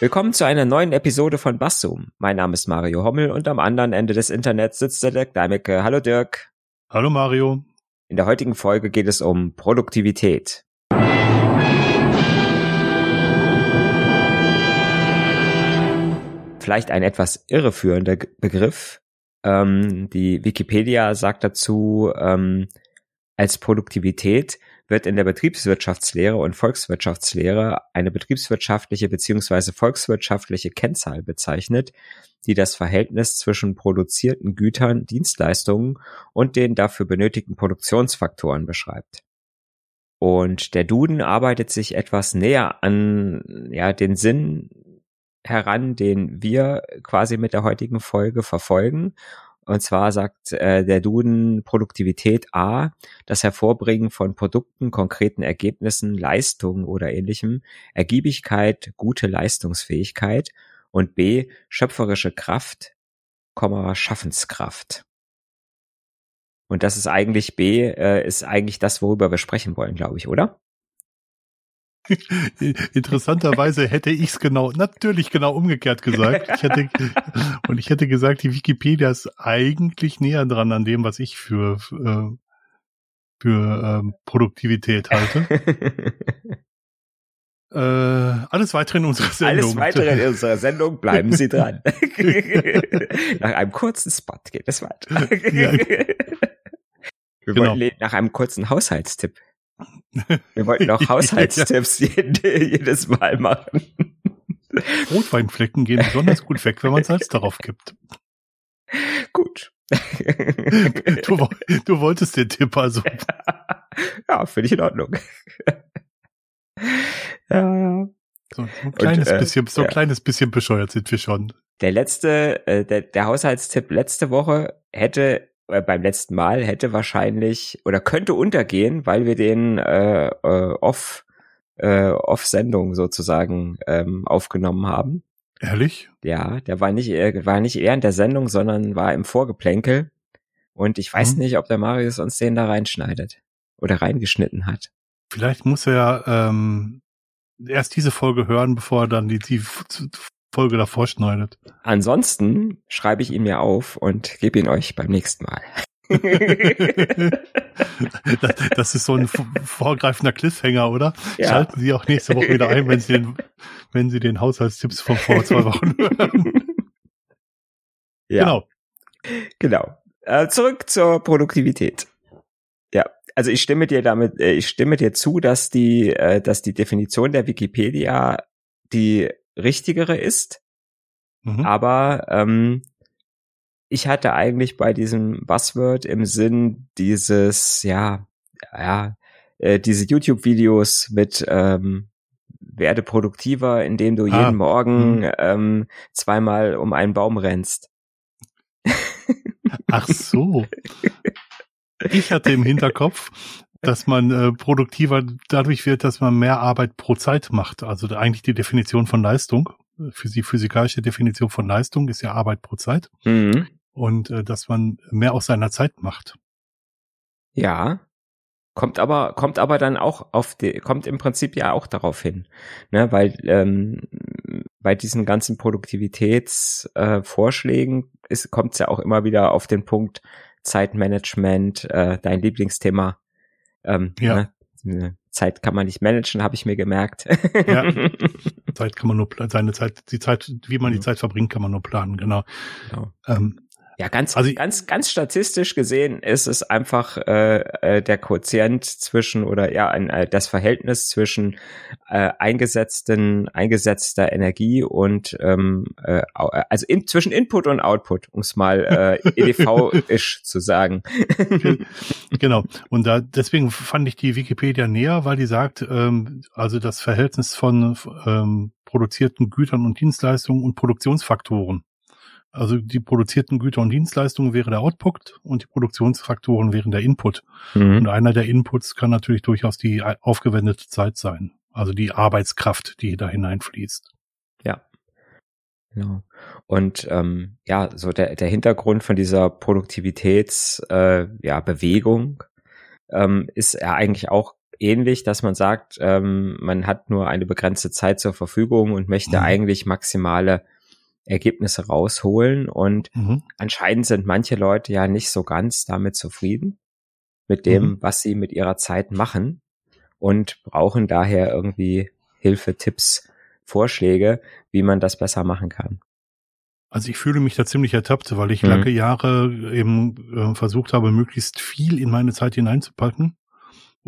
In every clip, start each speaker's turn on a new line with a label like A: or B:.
A: Willkommen zu einer neuen Episode von Basszoom. Mein Name ist Mario Hommel und am anderen Ende des Internets sitzt der Dirk Deimecke. Hallo Dirk.
B: Hallo Mario.
A: In der heutigen Folge geht es um Produktivität. Vielleicht ein etwas irreführender Begriff. Ähm, die Wikipedia sagt dazu, ähm, als Produktivität wird in der Betriebswirtschaftslehre und Volkswirtschaftslehre eine betriebswirtschaftliche bzw. volkswirtschaftliche Kennzahl bezeichnet, die das Verhältnis zwischen produzierten Gütern, Dienstleistungen und den dafür benötigten Produktionsfaktoren beschreibt. Und der Duden arbeitet sich etwas näher an ja, den Sinn heran, den wir quasi mit der heutigen Folge verfolgen und zwar sagt äh, der Duden Produktivität A, das Hervorbringen von Produkten, konkreten Ergebnissen, Leistungen oder ähnlichem, Ergiebigkeit, gute Leistungsfähigkeit und B, schöpferische Kraft, Schaffenskraft. Und das ist eigentlich B, äh, ist eigentlich das, worüber wir sprechen wollen, glaube ich, oder?
B: Interessanterweise hätte ich es genau, natürlich genau umgekehrt gesagt. Ich hätte, und ich hätte gesagt, die Wikipedia ist eigentlich näher dran an dem, was ich für, für, äh, für ähm, Produktivität halte. äh, alles weitere in unserer Sendung.
A: Alles weitere in unserer Sendung, bleiben Sie dran. nach einem kurzen Spot geht es weiter. Ja. Wir genau. wollen nach einem kurzen Haushaltstipp wir wollten auch Haushaltstipps jedes Mal machen.
B: Rotweinflecken gehen besonders gut weg, wenn man Salz darauf gibt.
A: Gut.
B: Du, du wolltest den Tipp also.
A: Ja, finde ich in Ordnung.
B: Ja, ja. So ein kleines Und, äh, bisschen, so ein ja. kleines bisschen bescheuert sind wir schon.
A: Der letzte, äh, der, der Haushaltstipp letzte Woche hätte beim letzten Mal hätte wahrscheinlich oder könnte untergehen, weil wir den äh, äh, off äh, off Sendung sozusagen ähm, aufgenommen haben.
B: Ehrlich?
A: Ja, der war nicht äh, war nicht während der Sendung, sondern war im Vorgeplänkel. Und ich weiß hm. nicht, ob der Marius uns den da reinschneidet oder reingeschnitten hat.
B: Vielleicht muss er ähm, erst diese Folge hören, bevor er dann die, die Folge davor schneidet.
A: Ansonsten schreibe ich ihn mir auf und gebe ihn euch beim nächsten Mal.
B: das ist so ein vorgreifender Cliffhanger, oder? Ja. Schalten Sie auch nächste Woche wieder ein, wenn Sie den, wenn Sie den Haushaltstipps von vor zwei Wochen hören.
A: Ja. Genau. Genau. Äh, zurück zur Produktivität. Ja, also ich stimme dir damit, äh, ich stimme dir zu, dass die, äh, dass die Definition der Wikipedia die richtigere ist. Mhm. Aber ähm, ich hatte eigentlich bei diesem Buzzword im Sinn dieses, ja, ja, äh, diese YouTube-Videos mit ähm, werde produktiver, indem du ah. jeden Morgen mhm. ähm, zweimal um einen Baum rennst.
B: Ach so. Ich hatte im Hinterkopf, dass man äh, produktiver dadurch wird, dass man mehr Arbeit pro Zeit macht. Also eigentlich die Definition von Leistung, für die physikalische Definition von Leistung ist ja Arbeit pro Zeit. Mhm. Und äh, dass man mehr aus seiner Zeit macht.
A: Ja, kommt aber kommt aber dann auch auf die kommt im Prinzip ja auch darauf hin, ne, weil ähm, bei diesen ganzen Produktivitätsvorschlägen äh, kommt es ja auch immer wieder auf den Punkt Zeitmanagement, äh, dein Lieblingsthema ähm, ja. Ne? Zeit kann man nicht managen, habe ich mir gemerkt. ja.
B: Zeit kann man nur seine Zeit, die Zeit, wie man die Zeit verbringt, kann man nur planen, genau. genau. Ähm,
A: ja, ganz, also, ganz, ganz statistisch gesehen ist es einfach äh, äh, der Quotient zwischen oder ja ein, äh, das Verhältnis zwischen äh, eingesetzten eingesetzter Energie und ähm, äh, also in, zwischen Input und Output, um es mal äh, EDV-isch zu sagen.
B: genau. Und da deswegen fand ich die Wikipedia näher, weil die sagt, ähm, also das Verhältnis von ähm, produzierten Gütern und Dienstleistungen und Produktionsfaktoren. Also die produzierten Güter und Dienstleistungen wäre der Output und die Produktionsfaktoren wären der Input. Mhm. Und einer der Inputs kann natürlich durchaus die aufgewendete Zeit sein. Also die Arbeitskraft, die da hineinfließt.
A: Ja. Genau. Und ähm, ja, so der, der Hintergrund von dieser Produktivitäts äh, ja, Bewegung ähm, ist ja eigentlich auch ähnlich, dass man sagt, ähm, man hat nur eine begrenzte Zeit zur Verfügung und möchte mhm. eigentlich maximale Ergebnisse rausholen. Und mhm. anscheinend sind manche Leute ja nicht so ganz damit zufrieden, mit dem, mhm. was sie mit ihrer Zeit machen und brauchen daher irgendwie Hilfe, Tipps, Vorschläge, wie man das besser machen kann.
B: Also ich fühle mich da ziemlich ertappt, weil ich mhm. lange Jahre eben äh, versucht habe, möglichst viel in meine Zeit hineinzupacken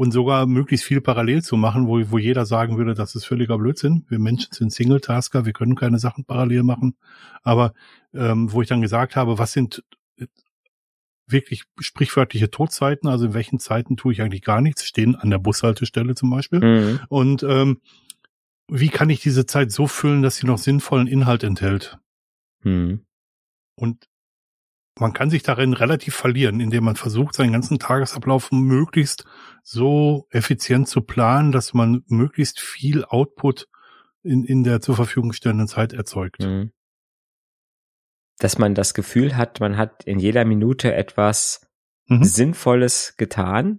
B: und sogar möglichst viel parallel zu machen, wo, wo jeder sagen würde, das ist völliger Blödsinn. Wir Menschen sind Single-Tasker, wir können keine Sachen parallel machen. Aber ähm, wo ich dann gesagt habe, was sind äh, wirklich sprichwörtliche Todzeiten, also in welchen Zeiten tue ich eigentlich gar nichts, stehen an der Bushaltestelle zum Beispiel. Mhm. Und ähm, wie kann ich diese Zeit so füllen, dass sie noch sinnvollen Inhalt enthält? Mhm. Und man kann sich darin relativ verlieren, indem man versucht, seinen ganzen Tagesablauf möglichst so effizient zu planen, dass man möglichst viel Output in, in der zur Verfügung stellenden Zeit erzeugt. Mhm.
A: Dass man das Gefühl hat, man hat in jeder Minute etwas mhm. Sinnvolles getan, mhm.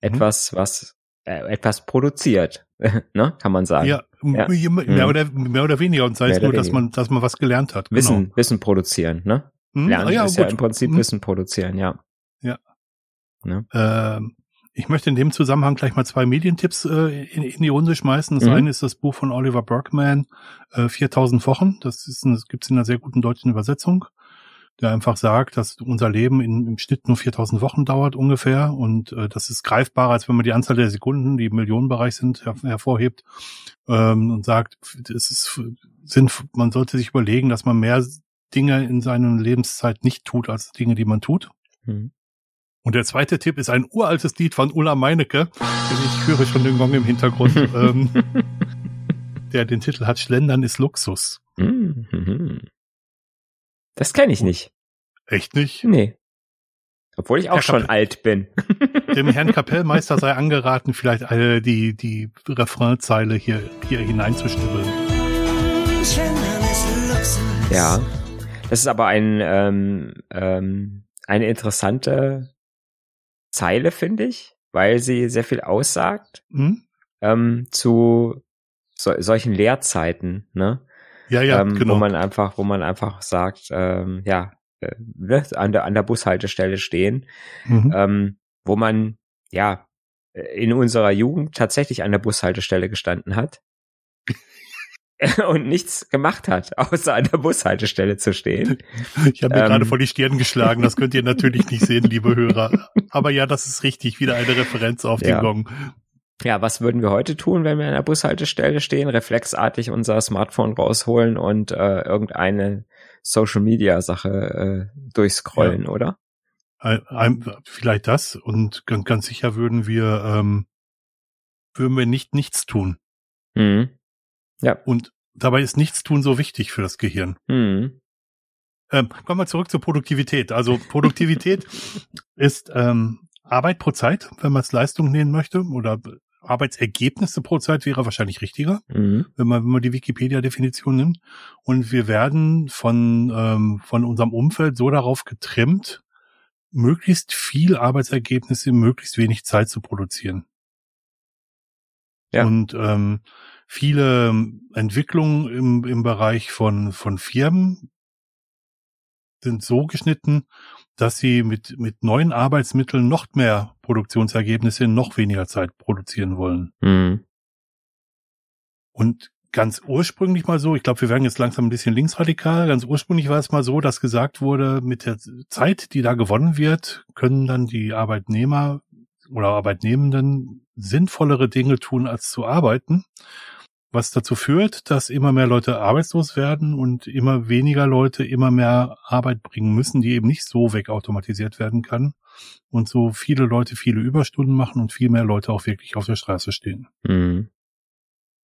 A: etwas, was äh, etwas produziert, ne, kann man sagen.
B: Ja, ja. Mehr, mhm. oder, mehr oder weniger und sei es nur, dass man, dass man was gelernt hat.
A: Wissen, genau. Wissen produzieren, ne? Hm? Lernen ah, ja, ist gut. ja im Prinzip hm. Wissen produzieren, ja.
B: Ja. Ne? Ähm, ich möchte in dem Zusammenhang gleich mal zwei Medientipps äh, in, in, die Runde schmeißen. Das mhm. eine ist das Buch von Oliver Berkman, äh, 4000 Wochen. Das, ist ein, das gibt's in einer sehr guten deutschen Übersetzung, der einfach sagt, dass unser Leben in, im Schnitt nur 4000 Wochen dauert ungefähr. Und äh, das ist greifbarer, als wenn man die Anzahl der Sekunden, die im Millionenbereich sind, her hervorhebt ähm, und sagt, es ist, sind, man sollte sich überlegen, dass man mehr Dinge in seiner Lebenszeit nicht tut, als Dinge, die man tut. Mhm. Und der zweite Tipp ist ein uraltes Lied von Ulla Meinecke. Ich höre schon den Gong im Hintergrund. ähm, der den Titel hat Schlendern ist Luxus. Mhm.
A: Das kenne ich nicht.
B: Echt nicht?
A: Nee. Obwohl ich auch Herr schon Kapell alt bin.
B: Dem Herrn Kapellmeister sei angeraten, vielleicht eine, die, die Refrainzeile hier, hier hineinzustibbeln.
A: Ja. Das ist aber ein, ähm, ähm, eine interessante Zeile, finde ich, weil sie sehr viel aussagt mhm. ähm, zu so, solchen Lehrzeiten, ne?
B: Ja, ja, ähm, genau.
A: Wo man einfach, wo man einfach sagt, ähm, ja, äh, ne, an der an der Bushaltestelle stehen, mhm. ähm, wo man ja in unserer Jugend tatsächlich an der Bushaltestelle gestanden hat und nichts gemacht hat, außer an der Bushaltestelle zu stehen.
B: Ich habe mir ähm, gerade vor die Stirn geschlagen, das könnt ihr natürlich nicht sehen, liebe Hörer. Aber ja, das ist richtig, wieder eine Referenz auf ja. den Gong.
A: Ja, was würden wir heute tun, wenn wir an der Bushaltestelle stehen? Reflexartig unser Smartphone rausholen und äh, irgendeine Social Media Sache äh, durchscrollen, ja. oder?
B: Ein, vielleicht das und ganz, ganz sicher würden wir ähm, würden wir nicht nichts tun. Mhm. Ja. Und dabei ist Nichtstun so wichtig für das Gehirn. Mhm. Ähm, kommen wir zurück zur Produktivität. Also Produktivität ist ähm, Arbeit pro Zeit, wenn man es Leistung nehmen möchte, oder Arbeitsergebnisse pro Zeit wäre wahrscheinlich richtiger, mhm. wenn man wenn man die Wikipedia-Definition nimmt. Und wir werden von ähm, von unserem Umfeld so darauf getrimmt, möglichst viel Arbeitsergebnisse in möglichst wenig Zeit zu produzieren. Ja. Und ähm, viele Entwicklungen im, im Bereich von, von Firmen sind so geschnitten, dass sie mit, mit neuen Arbeitsmitteln noch mehr Produktionsergebnisse in noch weniger Zeit produzieren wollen. Mhm. Und ganz ursprünglich mal so, ich glaube, wir werden jetzt langsam ein bisschen linksradikal, ganz ursprünglich war es mal so, dass gesagt wurde, mit der Zeit, die da gewonnen wird, können dann die Arbeitnehmer oder Arbeitnehmenden sinnvollere Dinge tun, als zu arbeiten was dazu führt, dass immer mehr Leute arbeitslos werden und immer weniger Leute immer mehr Arbeit bringen müssen, die eben nicht so wegautomatisiert werden kann und so viele Leute viele Überstunden machen und viel mehr Leute auch wirklich auf der Straße stehen. Mhm.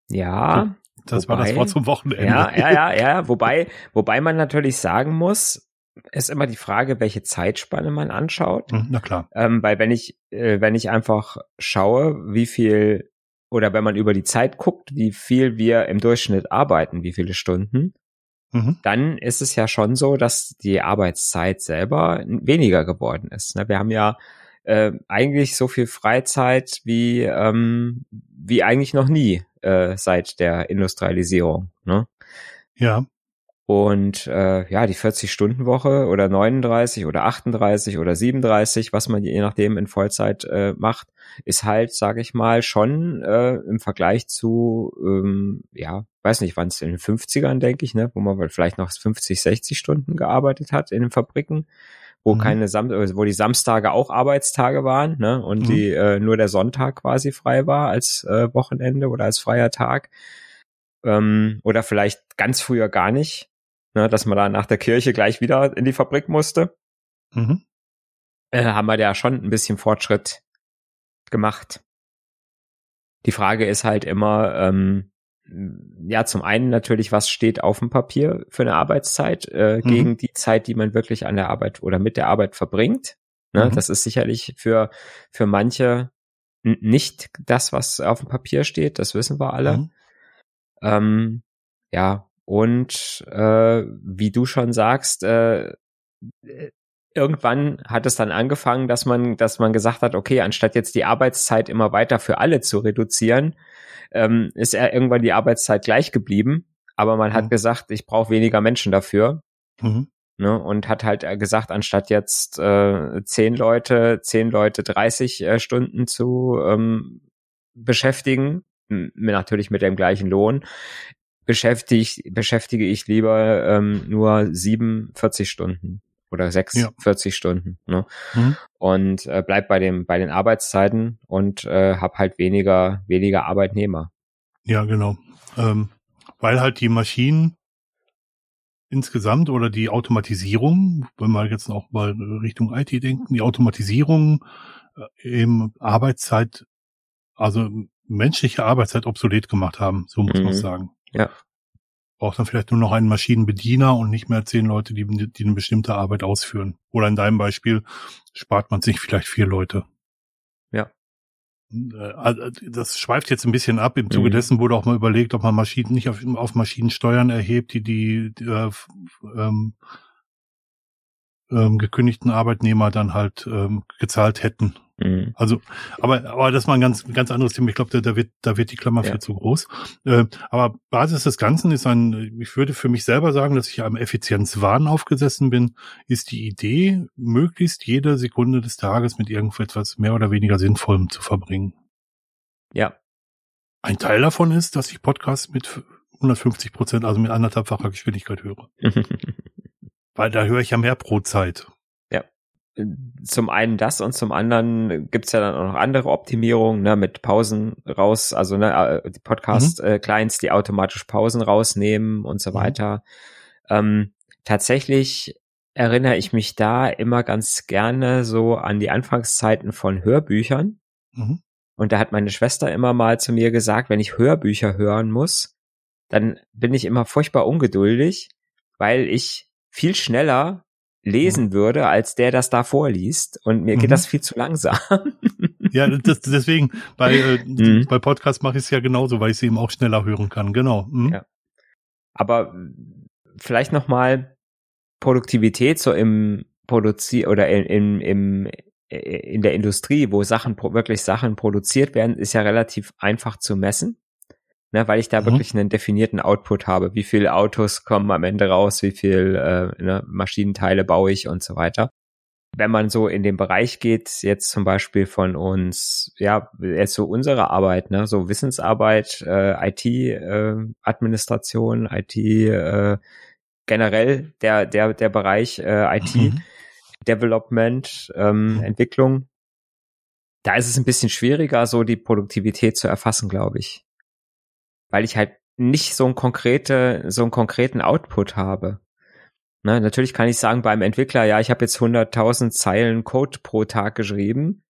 A: Ja.
B: Das wobei, war das Wort zum Wochenende.
A: Ja, ja, ja, ja. Wobei, wobei man natürlich sagen muss, ist immer die Frage, welche Zeitspanne man anschaut.
B: Hm, na klar.
A: Ähm, weil wenn ich, äh, wenn ich einfach schaue, wie viel oder wenn man über die Zeit guckt, wie viel wir im Durchschnitt arbeiten, wie viele Stunden, mhm. dann ist es ja schon so, dass die Arbeitszeit selber weniger geworden ist. Ne? Wir haben ja äh, eigentlich so viel Freizeit wie, ähm, wie eigentlich noch nie äh, seit der Industrialisierung. Ne?
B: Ja.
A: Und äh, ja, die 40-Stunden-Woche oder 39 oder 38 oder 37, was man je nachdem in Vollzeit äh, macht, ist halt, sage ich mal, schon äh, im Vergleich zu, ähm, ja, weiß nicht, wann es in den 50ern, denke ich, ne, wo man vielleicht noch 50, 60 Stunden gearbeitet hat in den Fabriken, wo mhm. keine Sam äh, wo die Samstage auch Arbeitstage waren, ne, und mhm. die äh, nur der Sonntag quasi frei war als äh, Wochenende oder als freier Tag. Ähm, oder vielleicht ganz früher gar nicht ne, dass man da nach der Kirche gleich wieder in die Fabrik musste. Mhm. Äh, haben wir da schon ein bisschen Fortschritt gemacht. Die Frage ist halt immer, ähm, ja, zum einen natürlich, was steht auf dem Papier für eine Arbeitszeit äh, mhm. gegen die Zeit, die man wirklich an der Arbeit oder mit der Arbeit verbringt. Ne, mhm. Das ist sicherlich für, für manche nicht das, was auf dem Papier steht, das wissen wir alle. Mhm. Ähm, ja, und äh, wie du schon sagst, äh, irgendwann hat es dann angefangen, dass man, dass man gesagt hat, okay, anstatt jetzt die Arbeitszeit immer weiter für alle zu reduzieren, ähm, ist er irgendwann die Arbeitszeit gleich geblieben. Aber man hat mhm. gesagt, ich brauche weniger Menschen dafür. Mhm. Ne, und hat halt gesagt, anstatt jetzt äh, zehn Leute, zehn Leute 30 äh, Stunden zu ähm, beschäftigen, natürlich mit dem gleichen Lohn, beschäftige, beschäftige ich lieber ähm, nur 47 Stunden oder 46 ja. Stunden. Ne? Mhm. Und äh, bleib bei dem bei den Arbeitszeiten und äh, hab halt weniger weniger Arbeitnehmer.
B: Ja, genau. Ähm, weil halt die Maschinen insgesamt oder die Automatisierung, wenn wir jetzt auch mal Richtung IT denken, die Automatisierung äh, im Arbeitszeit, also menschliche Arbeitszeit obsolet gemacht haben, so muss mhm. man sagen.
A: Ja.
B: Braucht dann vielleicht nur noch einen Maschinenbediener und nicht mehr zehn Leute, die, die eine bestimmte Arbeit ausführen. Oder in deinem Beispiel spart man sich vielleicht vier Leute.
A: Ja.
B: Äh, also, das schweift jetzt ein bisschen ab. Im Zuge mhm. dessen wurde auch mal überlegt, ob man Maschinen nicht auf, auf Maschinen Steuern erhebt, die die, die äh, ähm, ähm, gekündigten Arbeitnehmer dann halt ähm, gezahlt hätten. Mhm. Also, aber, aber das ist mal ein ganz, ganz anderes Thema. Ich glaube, da, da wird, da wird die Klammer ja. für zu groß. Äh, aber Basis des Ganzen ist ein, ich würde für mich selber sagen, dass ich am Effizienzwahn aufgesessen bin, ist die Idee, möglichst jede Sekunde des Tages mit irgendetwas mehr oder weniger Sinnvollem zu verbringen.
A: Ja.
B: Ein Teil davon ist, dass ich Podcasts mit 150 Prozent, also mit anderthalbfacher Geschwindigkeit höre. Weil da höre ich ja mehr pro Zeit
A: zum einen das und zum anderen gibt's ja dann auch noch andere Optimierungen, ne, mit Pausen raus, also ne, äh, die Podcast-Clients, mhm. die automatisch Pausen rausnehmen und so mhm. weiter. Ähm, tatsächlich erinnere ich mich da immer ganz gerne so an die Anfangszeiten von Hörbüchern. Mhm. Und da hat meine Schwester immer mal zu mir gesagt, wenn ich Hörbücher hören muss, dann bin ich immer furchtbar ungeduldig, weil ich viel schneller lesen würde, als der das da vorliest. Und mir geht mhm. das viel zu langsam.
B: Ja, das, deswegen, bei, äh, mhm. bei Podcasts mache ich es ja genauso, weil ich sie eben auch schneller hören kann. Genau. Mhm. Ja.
A: Aber vielleicht nochmal Produktivität so im Produzier oder in, in, im, in der Industrie, wo Sachen, wirklich Sachen produziert werden, ist ja relativ einfach zu messen ne, weil ich da mhm. wirklich einen definierten Output habe. Wie viele Autos kommen am Ende raus, wie viel äh, ne, Maschinenteile baue ich und so weiter. Wenn man so in den Bereich geht, jetzt zum Beispiel von uns, ja, jetzt so unsere Arbeit, ne, so Wissensarbeit, äh, IT-Administration, äh, IT, äh, generell der, der, der Bereich äh, IT, mhm. Development, ähm. Entwicklung, da ist es ein bisschen schwieriger, so die Produktivität zu erfassen, glaube ich weil ich halt nicht so einen konkrete, so einen konkreten Output habe. Ne, natürlich kann ich sagen beim Entwickler, ja, ich habe jetzt 100.000 Zeilen Code pro Tag geschrieben,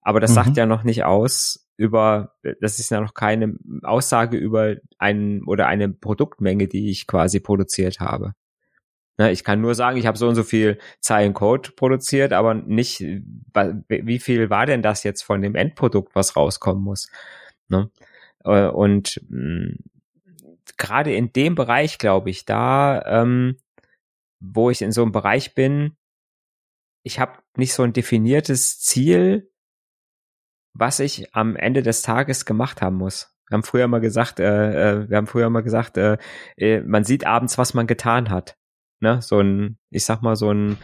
A: aber das mhm. sagt ja noch nicht aus über, das ist ja noch keine Aussage über einen oder eine Produktmenge, die ich quasi produziert habe. Ne, ich kann nur sagen, ich habe so und so viel Zeilen Code produziert, aber nicht, wie viel war denn das jetzt von dem Endprodukt, was rauskommen muss. Ne? Äh, und mh, gerade in dem Bereich, glaube ich, da, ähm, wo ich in so einem Bereich bin, ich habe nicht so ein definiertes Ziel, was ich am Ende des Tages gemacht haben muss. Wir haben früher mal gesagt, äh, äh, wir haben früher mal gesagt, äh, äh, man sieht abends, was man getan hat. Ne? So ein, ich sag mal, so ein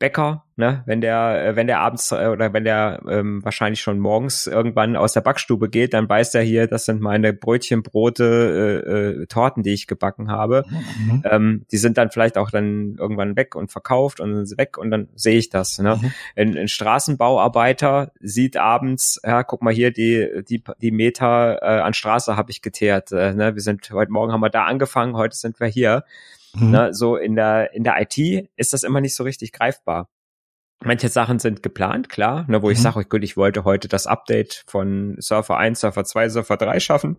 A: Bäcker, ne, wenn der, äh, wenn der abends äh, oder wenn der ähm, wahrscheinlich schon morgens irgendwann aus der Backstube geht, dann weiß er hier, das sind meine Brötchen, Brote, äh, äh, Torten, die ich gebacken habe. Mhm. Ähm, die sind dann vielleicht auch dann irgendwann weg und verkauft und sind weg und dann sehe ich das. Ne? Mhm. Ein, ein Straßenbauarbeiter sieht abends, ja, guck mal hier, die, die, die Meter äh, an Straße habe ich geteert. Äh, ne? Wir sind heute Morgen haben wir da angefangen, heute sind wir hier. Mhm. Ne, so in der, in der IT ist das immer nicht so richtig greifbar. Manche Sachen sind geplant, klar, ne, wo mhm. ich sage, gut, ich wollte heute das Update von Surfer 1, Surfer 2, Surfer 3 schaffen.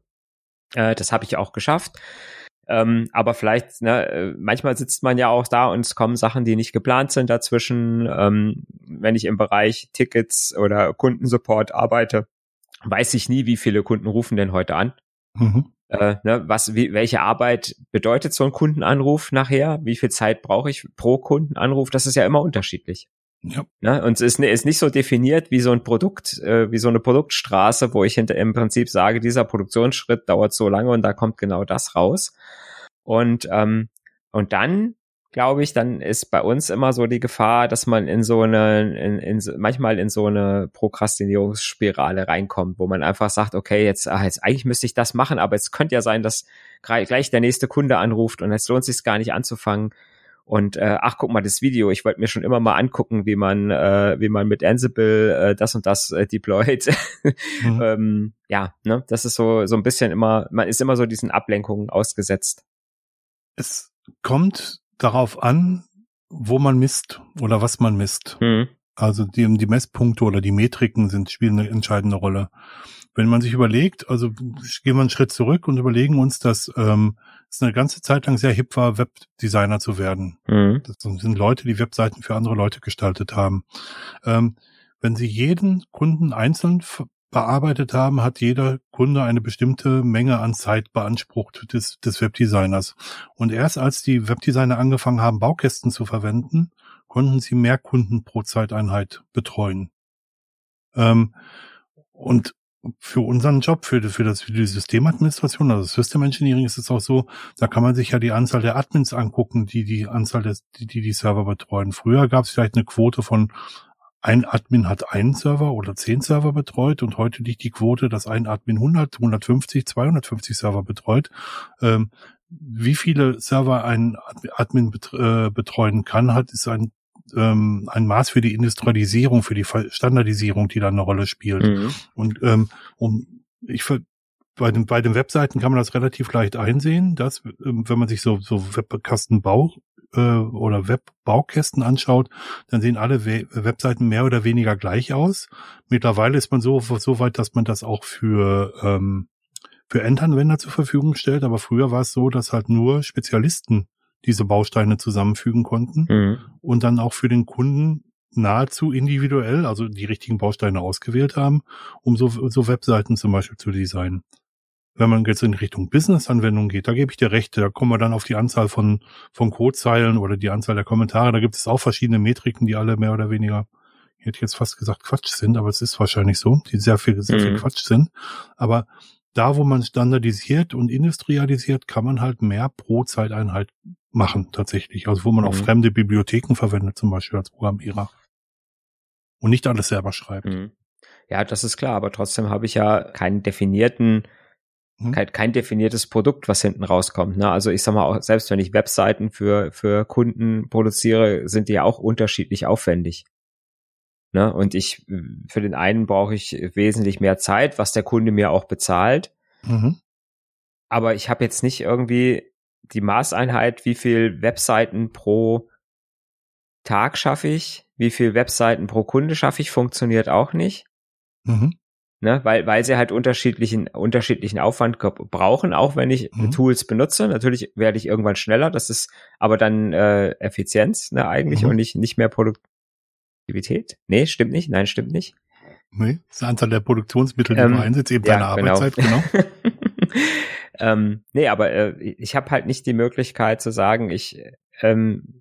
A: Äh, das habe ich auch geschafft. Ähm, aber vielleicht, ne, äh, manchmal sitzt man ja auch da und es kommen Sachen, die nicht geplant sind dazwischen. Ähm, wenn ich im Bereich Tickets oder Kundensupport arbeite, weiß ich nie, wie viele Kunden rufen denn heute an. Mhm äh, ne, was, wie, welche Arbeit bedeutet so ein Kundenanruf nachher? Wie viel Zeit brauche ich pro Kundenanruf? Das ist ja immer unterschiedlich. Ja. Ne? Und es ist, ist nicht so definiert wie so ein Produkt, äh, wie so eine Produktstraße, wo ich hinter im Prinzip sage, dieser Produktionsschritt dauert so lange und da kommt genau das raus. Und ähm, und dann glaube ich, dann ist bei uns immer so die Gefahr, dass man in so eine, in, in, manchmal in so eine Prokrastinierungsspirale reinkommt, wo man einfach sagt, okay, jetzt, ach, jetzt eigentlich müsste ich das machen, aber es könnte ja sein, dass gleich der nächste Kunde anruft und jetzt lohnt sich gar nicht anzufangen. Und äh, ach, guck mal, das Video, ich wollte mir schon immer mal angucken, wie man, äh, wie man mit Ansible äh, das und das äh, deployt. mhm. ähm, ja, ne, das ist so, so ein bisschen immer, man ist immer so diesen Ablenkungen ausgesetzt.
B: Es kommt darauf an, wo man misst oder was man misst. Mhm. Also die, die Messpunkte oder die Metriken sind spielen eine entscheidende Rolle. Wenn man sich überlegt, also gehen wir einen Schritt zurück und überlegen uns, dass ähm, es eine ganze Zeit lang sehr hip war, Webdesigner zu werden. Mhm. Das sind Leute, die Webseiten für andere Leute gestaltet haben. Ähm, wenn Sie jeden Kunden einzeln bearbeitet haben, hat jeder Kunde eine bestimmte Menge an Zeit beansprucht des, des Webdesigners. Und erst als die Webdesigner angefangen haben, Baukästen zu verwenden, konnten sie mehr Kunden pro Zeiteinheit betreuen. Ähm, und für unseren Job, für, für, das, für die Systemadministration, also System Engineering ist es auch so, da kann man sich ja die Anzahl der Admins angucken, die die Anzahl des, die die, die Server betreuen. Früher gab es vielleicht eine Quote von ein Admin hat einen Server oder zehn Server betreut und heute liegt die Quote, dass ein Admin 100, 150, 250 Server betreut. Ähm, wie viele Server ein Admin äh, betreuen kann, hat ist ein ähm, ein Maß für die Industrialisierung, für die Standardisierung, die da eine Rolle spielt. Mhm. Und ähm, um ich bei den, bei den Webseiten kann man das relativ leicht einsehen, dass, ähm, wenn man sich so, so Webkastenbau äh, oder Webbaukästen anschaut, dann sehen alle We Webseiten mehr oder weniger gleich aus. Mittlerweile ist man so, so weit, dass man das auch für, ähm, für Endanwender zur Verfügung stellt. Aber früher war es so, dass halt nur Spezialisten diese Bausteine zusammenfügen konnten mhm. und dann auch für den Kunden nahezu individuell, also die richtigen Bausteine ausgewählt haben, um so, so Webseiten zum Beispiel zu designen. Wenn man jetzt in Richtung Business-Anwendung geht, da gebe ich dir recht, da kommen wir dann auf die Anzahl von, von Codezeilen oder die Anzahl der Kommentare. Da gibt es auch verschiedene Metriken, die alle mehr oder weniger, ich hätte jetzt fast gesagt Quatsch sind, aber es ist wahrscheinlich so, die sehr viel, sehr viel mhm. Quatsch sind. Aber da, wo man standardisiert und industrialisiert, kann man halt mehr pro Zeiteinheit machen, tatsächlich. Also wo man mhm. auch fremde Bibliotheken verwendet, zum Beispiel als Programmierer. Und nicht alles selber schreibt. Mhm.
A: Ja, das ist klar, aber trotzdem habe ich ja keinen definierten. Kein, kein definiertes Produkt, was hinten rauskommt. Ne? Also ich sag mal, auch selbst wenn ich Webseiten für, für Kunden produziere, sind die ja auch unterschiedlich aufwendig. Ne? Und ich, für den einen brauche ich wesentlich mehr Zeit, was der Kunde mir auch bezahlt. Mhm. Aber ich habe jetzt nicht irgendwie die Maßeinheit, wie viel Webseiten pro Tag schaffe ich, wie viel Webseiten pro Kunde schaffe ich, funktioniert auch nicht. Mhm ne, weil, weil sie halt unterschiedlichen, unterschiedlichen Aufwand brauchen, auch wenn ich mhm. Tools benutze. Natürlich werde ich irgendwann schneller, das ist aber dann äh, Effizienz, ne, eigentlich mhm. und nicht, nicht mehr Produktivität. Nee, stimmt nicht, nein, stimmt nicht.
B: Nee, das ist die Anzahl der Produktionsmittel, die ähm, du einsetzt, eben ja, deine genau. Arbeitszeit, genau.
A: ähm, nee, aber äh, ich habe halt nicht die Möglichkeit zu sagen, ich ähm,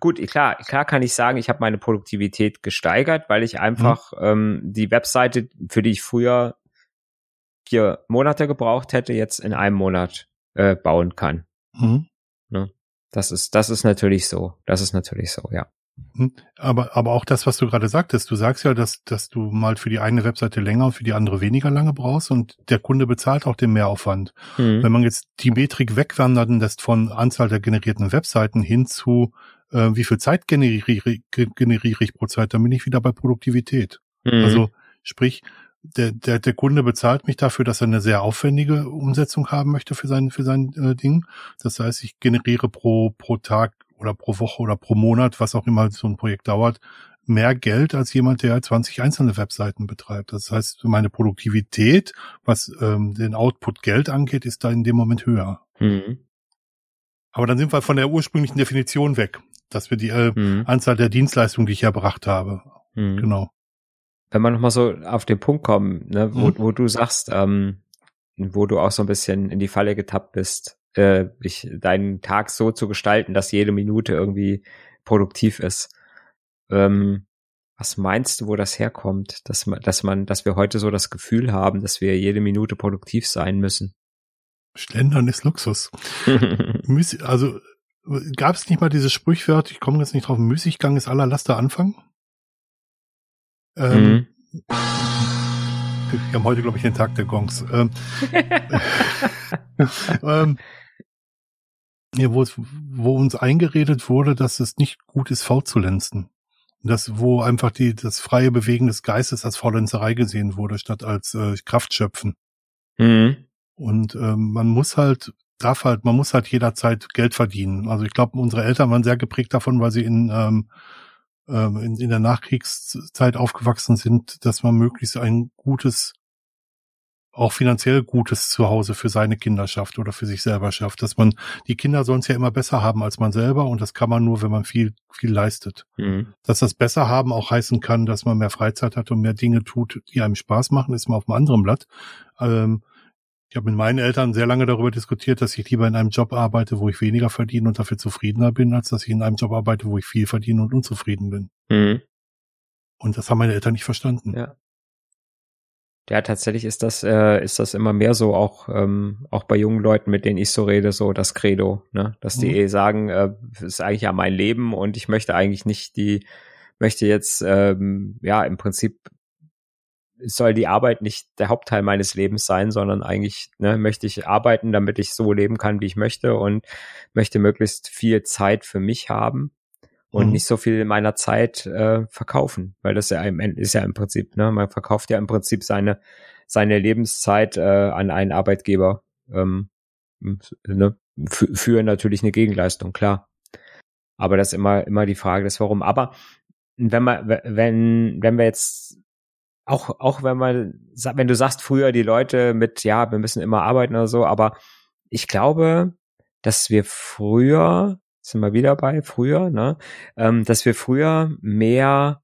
A: gut, klar, klar kann ich sagen, ich habe meine Produktivität gesteigert, weil ich einfach mhm. ähm, die Webseite, für die ich früher vier Monate gebraucht hätte, jetzt in einem Monat äh, bauen kann. Mhm. Ne? Das ist, das ist natürlich so. Das ist natürlich so, ja.
B: Hm. Aber, aber auch das, was du gerade sagtest, du sagst ja, dass, dass du mal für die eine Webseite länger und für die andere weniger lange brauchst und der Kunde bezahlt auch den Mehraufwand. Mhm. Wenn man jetzt die Metrik wegwandern lässt von Anzahl der generierten Webseiten hin zu, äh, wie viel Zeit generiere, generiere ich pro Zeit, dann bin ich wieder bei Produktivität. Mhm. Also, sprich, der, der, der Kunde bezahlt mich dafür, dass er eine sehr aufwendige Umsetzung haben möchte für sein, für sein äh, Ding. Das heißt, ich generiere pro, pro Tag oder pro Woche oder pro Monat, was auch immer so ein Projekt dauert, mehr Geld als jemand, der 20 einzelne Webseiten betreibt. Das heißt, meine Produktivität, was ähm, den Output Geld angeht, ist da in dem Moment höher. Mhm. Aber dann sind wir von der ursprünglichen Definition weg, dass wir die äh, mhm. Anzahl der Dienstleistungen, die ich erbracht habe. Mhm. Genau.
A: Wenn wir nochmal so auf den Punkt kommen, ne, wo, mhm. wo du sagst, ähm, wo du auch so ein bisschen in die Falle getappt bist, äh, ich, deinen Tag so zu gestalten, dass jede Minute irgendwie produktiv ist. Ähm, was meinst du, wo das herkommt, dass man, dass man, dass wir heute so das Gefühl haben, dass wir jede Minute produktiv sein müssen?
B: Schlendern ist Luxus. also gab es nicht mal dieses Sprichwort, ich komme jetzt nicht drauf, Müßiggang ist aller Laster Anfang? Ähm, mhm. Wir haben heute, glaube ich, den Tag der Gongs. Ähm, ähm, ja, wo, es, wo uns eingeredet wurde, dass es nicht gut ist, faulenzen. Das, wo einfach die, das freie Bewegen des Geistes als Faulenzerei gesehen wurde, statt als äh, Kraftschöpfen. Mhm. Und ähm, man muss halt, darf halt, man muss halt jederzeit Geld verdienen. Also ich glaube, unsere Eltern waren sehr geprägt davon, weil sie in, ähm, ähm, in, in der Nachkriegszeit aufgewachsen sind, dass man möglichst ein gutes auch finanziell Gutes zu Hause für seine Kinder schafft oder für sich selber schafft. Dass man, die Kinder sollen es ja immer besser haben als man selber und das kann man nur, wenn man viel, viel leistet. Mhm. Dass das besser haben auch heißen kann, dass man mehr Freizeit hat und mehr Dinge tut, die einem Spaß machen, ist mal auf einem anderen Blatt. Ähm, ich habe mit meinen Eltern sehr lange darüber diskutiert, dass ich lieber in einem Job arbeite, wo ich weniger verdiene und dafür zufriedener bin, als dass ich in einem Job arbeite, wo ich viel verdiene und unzufrieden bin. Mhm. Und das haben meine Eltern nicht verstanden.
A: Ja. Ja, tatsächlich ist das, äh, ist das immer mehr so, auch, ähm, auch bei jungen Leuten, mit denen ich so rede, so das Credo, ne? Dass die mhm. eh sagen, äh, ist eigentlich ja mein Leben und ich möchte eigentlich nicht die, möchte jetzt, ähm, ja, im Prinzip soll die Arbeit nicht der Hauptteil meines Lebens sein, sondern eigentlich ne, möchte ich arbeiten, damit ich so leben kann, wie ich möchte und möchte möglichst viel Zeit für mich haben und mhm. nicht so viel meiner Zeit äh, verkaufen, weil das ja im ist ja im Prinzip, ne, man verkauft ja im Prinzip seine seine Lebenszeit äh, an einen Arbeitgeber ähm, ne, für natürlich eine Gegenleistung, klar. Aber das ist immer immer die Frage des Warum. Aber wenn man wenn wenn wir jetzt auch auch wenn man wenn du sagst früher die Leute mit ja wir müssen immer arbeiten oder so, aber ich glaube, dass wir früher sind wir wieder bei früher, ne? Ähm, dass wir früher mehr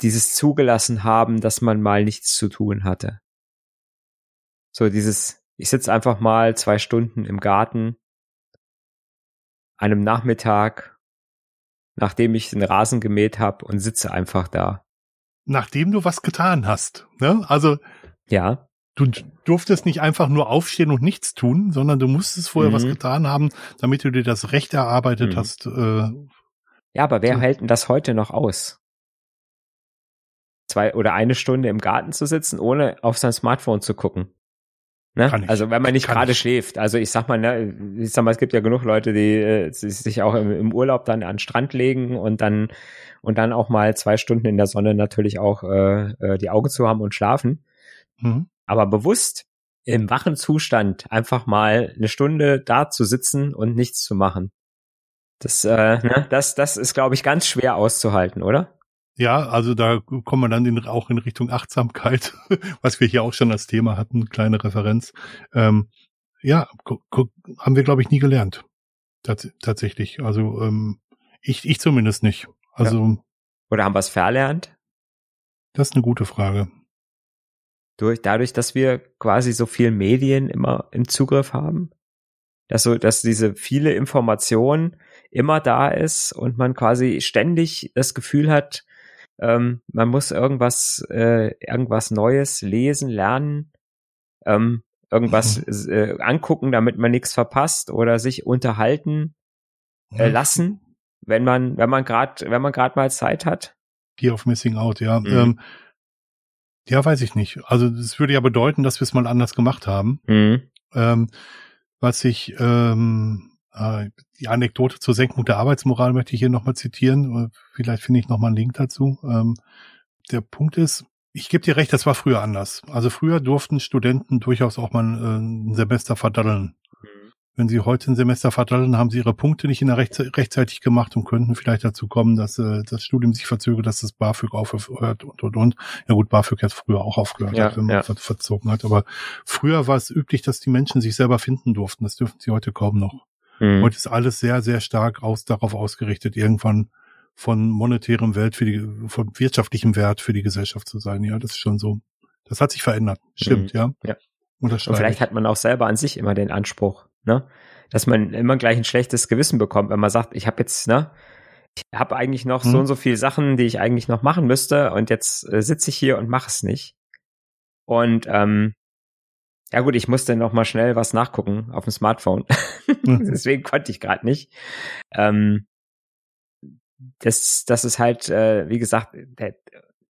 A: dieses zugelassen haben, dass man mal nichts zu tun hatte. So dieses, ich sitze einfach mal zwei Stunden im Garten, einem Nachmittag, nachdem ich den Rasen gemäht habe und sitze einfach da.
B: Nachdem du was getan hast, ne? Also
A: ja.
B: Du durftest nicht einfach nur aufstehen und nichts tun, sondern du musstest vorher mhm. was getan haben, damit du dir das Recht erarbeitet mhm. hast. Äh,
A: ja, aber wer hält denn das heute noch aus? Zwei oder eine Stunde im Garten zu sitzen, ohne auf sein Smartphone zu gucken. Ne? Also wenn man nicht gerade schläft. Also ich sag mal, ne, ich sag mal, es gibt ja genug Leute, die, äh, sich auch im, im, Urlaub dann an den Strand legen und dann und dann auch mal zwei Stunden in der Sonne natürlich auch äh, äh die Augen zu haben und schlafen. Mhm aber bewusst im wachen Zustand einfach mal eine Stunde da zu sitzen und nichts zu machen. Das, äh, ne, das, das ist, glaube ich, ganz schwer auszuhalten, oder?
B: Ja, also da kommen wir dann in, auch in Richtung Achtsamkeit, was wir hier auch schon als Thema hatten, kleine Referenz. Ähm, ja, haben wir, glaube ich, nie gelernt. Tats tatsächlich. Also ähm, ich, ich zumindest nicht. Also ja.
A: Oder haben wir es verlernt?
B: Das ist eine gute Frage
A: durch, dadurch, dass wir quasi so viel Medien immer im Zugriff haben, dass so, dass diese viele Informationen immer da ist und man quasi ständig das Gefühl hat, ähm, man muss irgendwas, äh, irgendwas Neues lesen, lernen, ähm, irgendwas mhm. äh, angucken, damit man nichts verpasst oder sich unterhalten äh, lassen, wenn man, wenn man gerade, wenn man gerade mal Zeit hat.
B: Fear of Missing Out, ja. Mhm. Ähm, ja, weiß ich nicht. Also das würde ja bedeuten, dass wir es mal anders gemacht haben. Mhm. Ähm, was ich ähm, äh, die Anekdote zur Senkung der Arbeitsmoral möchte ich hier nochmal zitieren. Vielleicht finde ich nochmal einen Link dazu. Ähm, der Punkt ist, ich gebe dir recht, das war früher anders. Also früher durften Studenten durchaus auch mal äh, ein Semester verdaddeln. Wenn sie heute ein Semester verdaddeln, haben sie ihre Punkte nicht in der Recht, rechtzeitig gemacht und könnten vielleicht dazu kommen, dass äh, das Studium sich verzögert, dass das BAföG aufhört und und und. Ja gut, BAföG hat früher auch aufgehört, ja, wenn man ja. ver verzogen hat. Aber früher war es üblich, dass die Menschen sich selber finden durften. Das dürfen sie heute kaum noch. Mhm. Heute ist alles sehr, sehr stark aus, darauf ausgerichtet, irgendwann von monetärem Wert für die, von wirtschaftlichem Wert für die Gesellschaft zu sein. Ja, das ist schon so. Das hat sich verändert. Stimmt, mhm. ja.
A: ja. Und vielleicht hat man auch selber an sich immer den Anspruch, ne? Dass man immer gleich ein schlechtes Gewissen bekommt, wenn man sagt, ich habe jetzt, ne, ich habe eigentlich noch hm. so und so viele Sachen, die ich eigentlich noch machen müsste und jetzt äh, sitze ich hier und mache es nicht. Und ähm, ja gut, ich musste noch mal schnell was nachgucken auf dem Smartphone. Hm. Deswegen konnte ich gerade nicht. Ähm, das, das ist halt, äh, wie gesagt, der,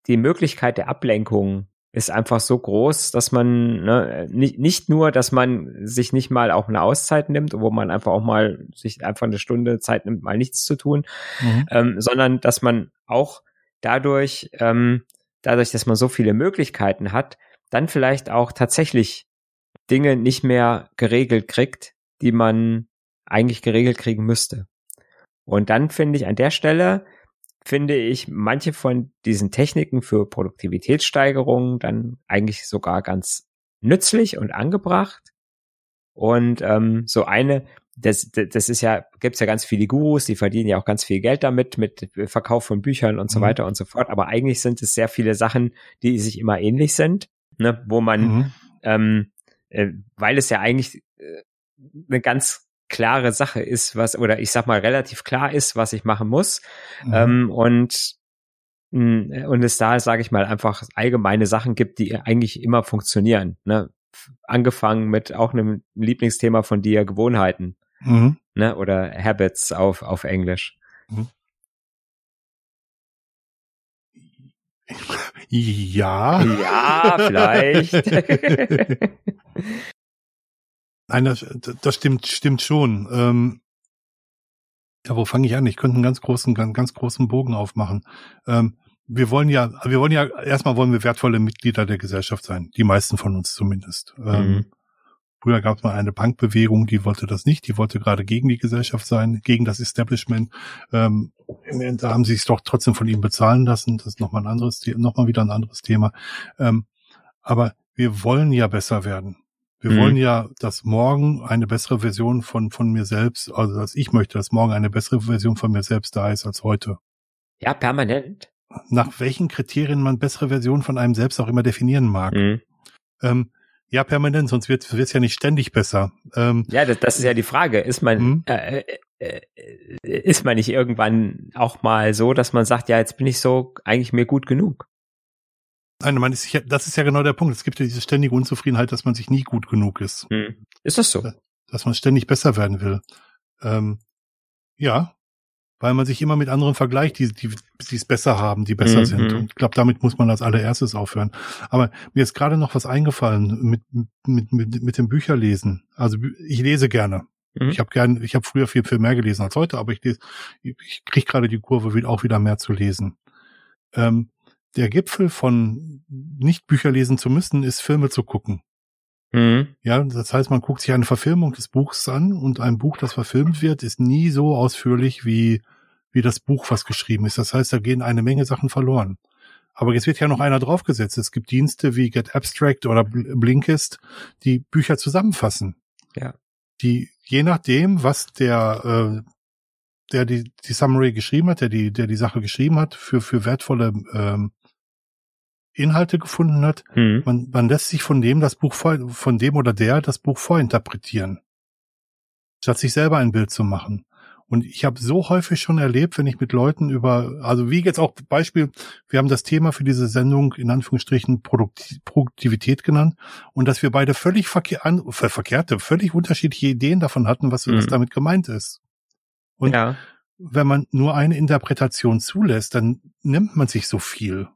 A: die Möglichkeit der Ablenkung ist einfach so groß, dass man ne, nicht, nicht nur, dass man sich nicht mal auch eine Auszeit nimmt, wo man einfach auch mal sich einfach eine Stunde Zeit nimmt, mal nichts zu tun, mhm. ähm, sondern dass man auch dadurch, ähm, dadurch, dass man so viele Möglichkeiten hat, dann vielleicht auch tatsächlich Dinge nicht mehr geregelt kriegt, die man eigentlich geregelt kriegen müsste. Und dann finde ich an der Stelle finde ich manche von diesen Techniken für Produktivitätssteigerung dann eigentlich sogar ganz nützlich und angebracht. Und ähm, so eine, das, das ist ja, gibt's ja ganz viele Gurus, die verdienen ja auch ganz viel Geld damit, mit Verkauf von Büchern und so mhm. weiter und so fort. Aber eigentlich sind es sehr viele Sachen, die sich immer ähnlich sind, ne, wo man, mhm. ähm, äh, weil es ja eigentlich äh, eine ganz klare Sache ist, was, oder ich sag mal, relativ klar ist, was ich machen muss. Mhm. Ähm, und mm, und es da, sage ich mal, einfach allgemeine Sachen gibt, die eigentlich immer funktionieren. Ne? Angefangen mit auch einem Lieblingsthema von dir, Gewohnheiten. Mhm. Ne? Oder Habits auf, auf Englisch. Mhm.
B: Ja.
A: Ja, vielleicht.
B: Nein, das, das stimmt, stimmt schon. Ähm, ja, wo fange ich an? Ich könnte einen ganz großen, ganz, ganz großen Bogen aufmachen. Ähm, wir wollen ja, wir wollen ja, erstmal wollen wir wertvolle Mitglieder der Gesellschaft sein. Die meisten von uns zumindest. Ähm, mhm. Ähm, früher gab es mal eine Bankbewegung, die wollte das nicht. Die wollte gerade gegen die Gesellschaft sein, gegen das Establishment. Ähm, da haben sie es doch trotzdem von ihm bezahlen lassen. Das ist nochmal ein anderes, nochmal wieder ein anderes Thema. Ähm, aber wir wollen ja besser werden. Wir mhm. wollen ja, dass morgen eine bessere Version von, von mir selbst, also dass ich möchte, dass morgen eine bessere Version von mir selbst da ist als heute.
A: Ja, permanent.
B: Nach welchen Kriterien man bessere Version von einem selbst auch immer definieren mag. Mhm. Ähm, ja, permanent, sonst wird es ja nicht ständig besser.
A: Ähm, ja, das, das, ist ja die Frage. Ist man, mhm. äh, äh, äh, ist man nicht irgendwann auch mal so, dass man sagt, ja, jetzt bin ich so eigentlich mir gut genug?
B: Nein, man ist, das ist ja genau der Punkt. Es gibt ja diese ständige Unzufriedenheit, dass man sich nie gut genug ist. Hm.
A: Ist das so?
B: Dass man ständig besser werden will. Ähm, ja, weil man sich immer mit anderen vergleicht, die, die, die es besser haben, die besser mhm. sind. Und ich glaube, damit muss man als allererstes aufhören. Aber mir ist gerade noch was eingefallen mit, mit, mit, mit dem Bücherlesen. Also ich lese gerne. Mhm. Ich habe gern, ich habe früher viel, viel mehr gelesen als heute, aber ich lese, ich kriege gerade die Kurve auch wieder mehr zu lesen. Ähm, der Gipfel von nicht Bücher lesen zu müssen, ist Filme zu gucken. Mhm. Ja, das heißt, man guckt sich eine Verfilmung des Buchs an und ein Buch, das verfilmt wird, ist nie so ausführlich wie, wie das Buch, was geschrieben ist. Das heißt, da gehen eine Menge Sachen verloren. Aber jetzt wird ja noch einer draufgesetzt. Es gibt Dienste wie Get Abstract oder Blinkist, die Bücher zusammenfassen.
A: Ja.
B: Die, je nachdem, was der, äh, der die, die Summary geschrieben hat, der die, der die Sache geschrieben hat, für, für wertvolle ähm, Inhalte gefunden hat. Mhm. Man, man lässt sich von dem das Buch vor, von dem oder der das Buch vorinterpretieren, statt sich selber ein Bild zu machen. Und ich habe so häufig schon erlebt, wenn ich mit Leuten über, also wie jetzt auch Beispiel, wir haben das Thema für diese Sendung in Anführungsstrichen Produktivität genannt und dass wir beide völlig verkehr, an, verkehrte, völlig unterschiedliche Ideen davon hatten, was, mhm. was damit gemeint ist. Und ja. wenn man nur eine Interpretation zulässt, dann nimmt man sich so viel.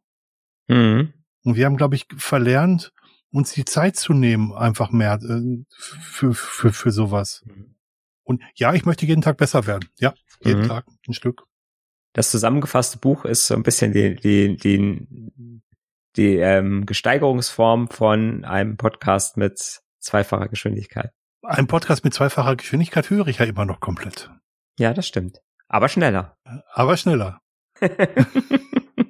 B: Mhm. Und wir haben, glaube ich, verlernt, uns die Zeit zu nehmen, einfach mehr äh, für, für, für sowas. Mhm. Und ja, ich möchte jeden Tag besser werden. Ja, jeden mhm. Tag ein Stück.
A: Das zusammengefasste Buch ist so ein bisschen die, die, die, die ähm, Gesteigerungsform von einem Podcast mit zweifacher Geschwindigkeit.
B: Ein Podcast mit zweifacher Geschwindigkeit höre ich ja immer noch komplett.
A: Ja, das stimmt. Aber schneller.
B: Aber schneller.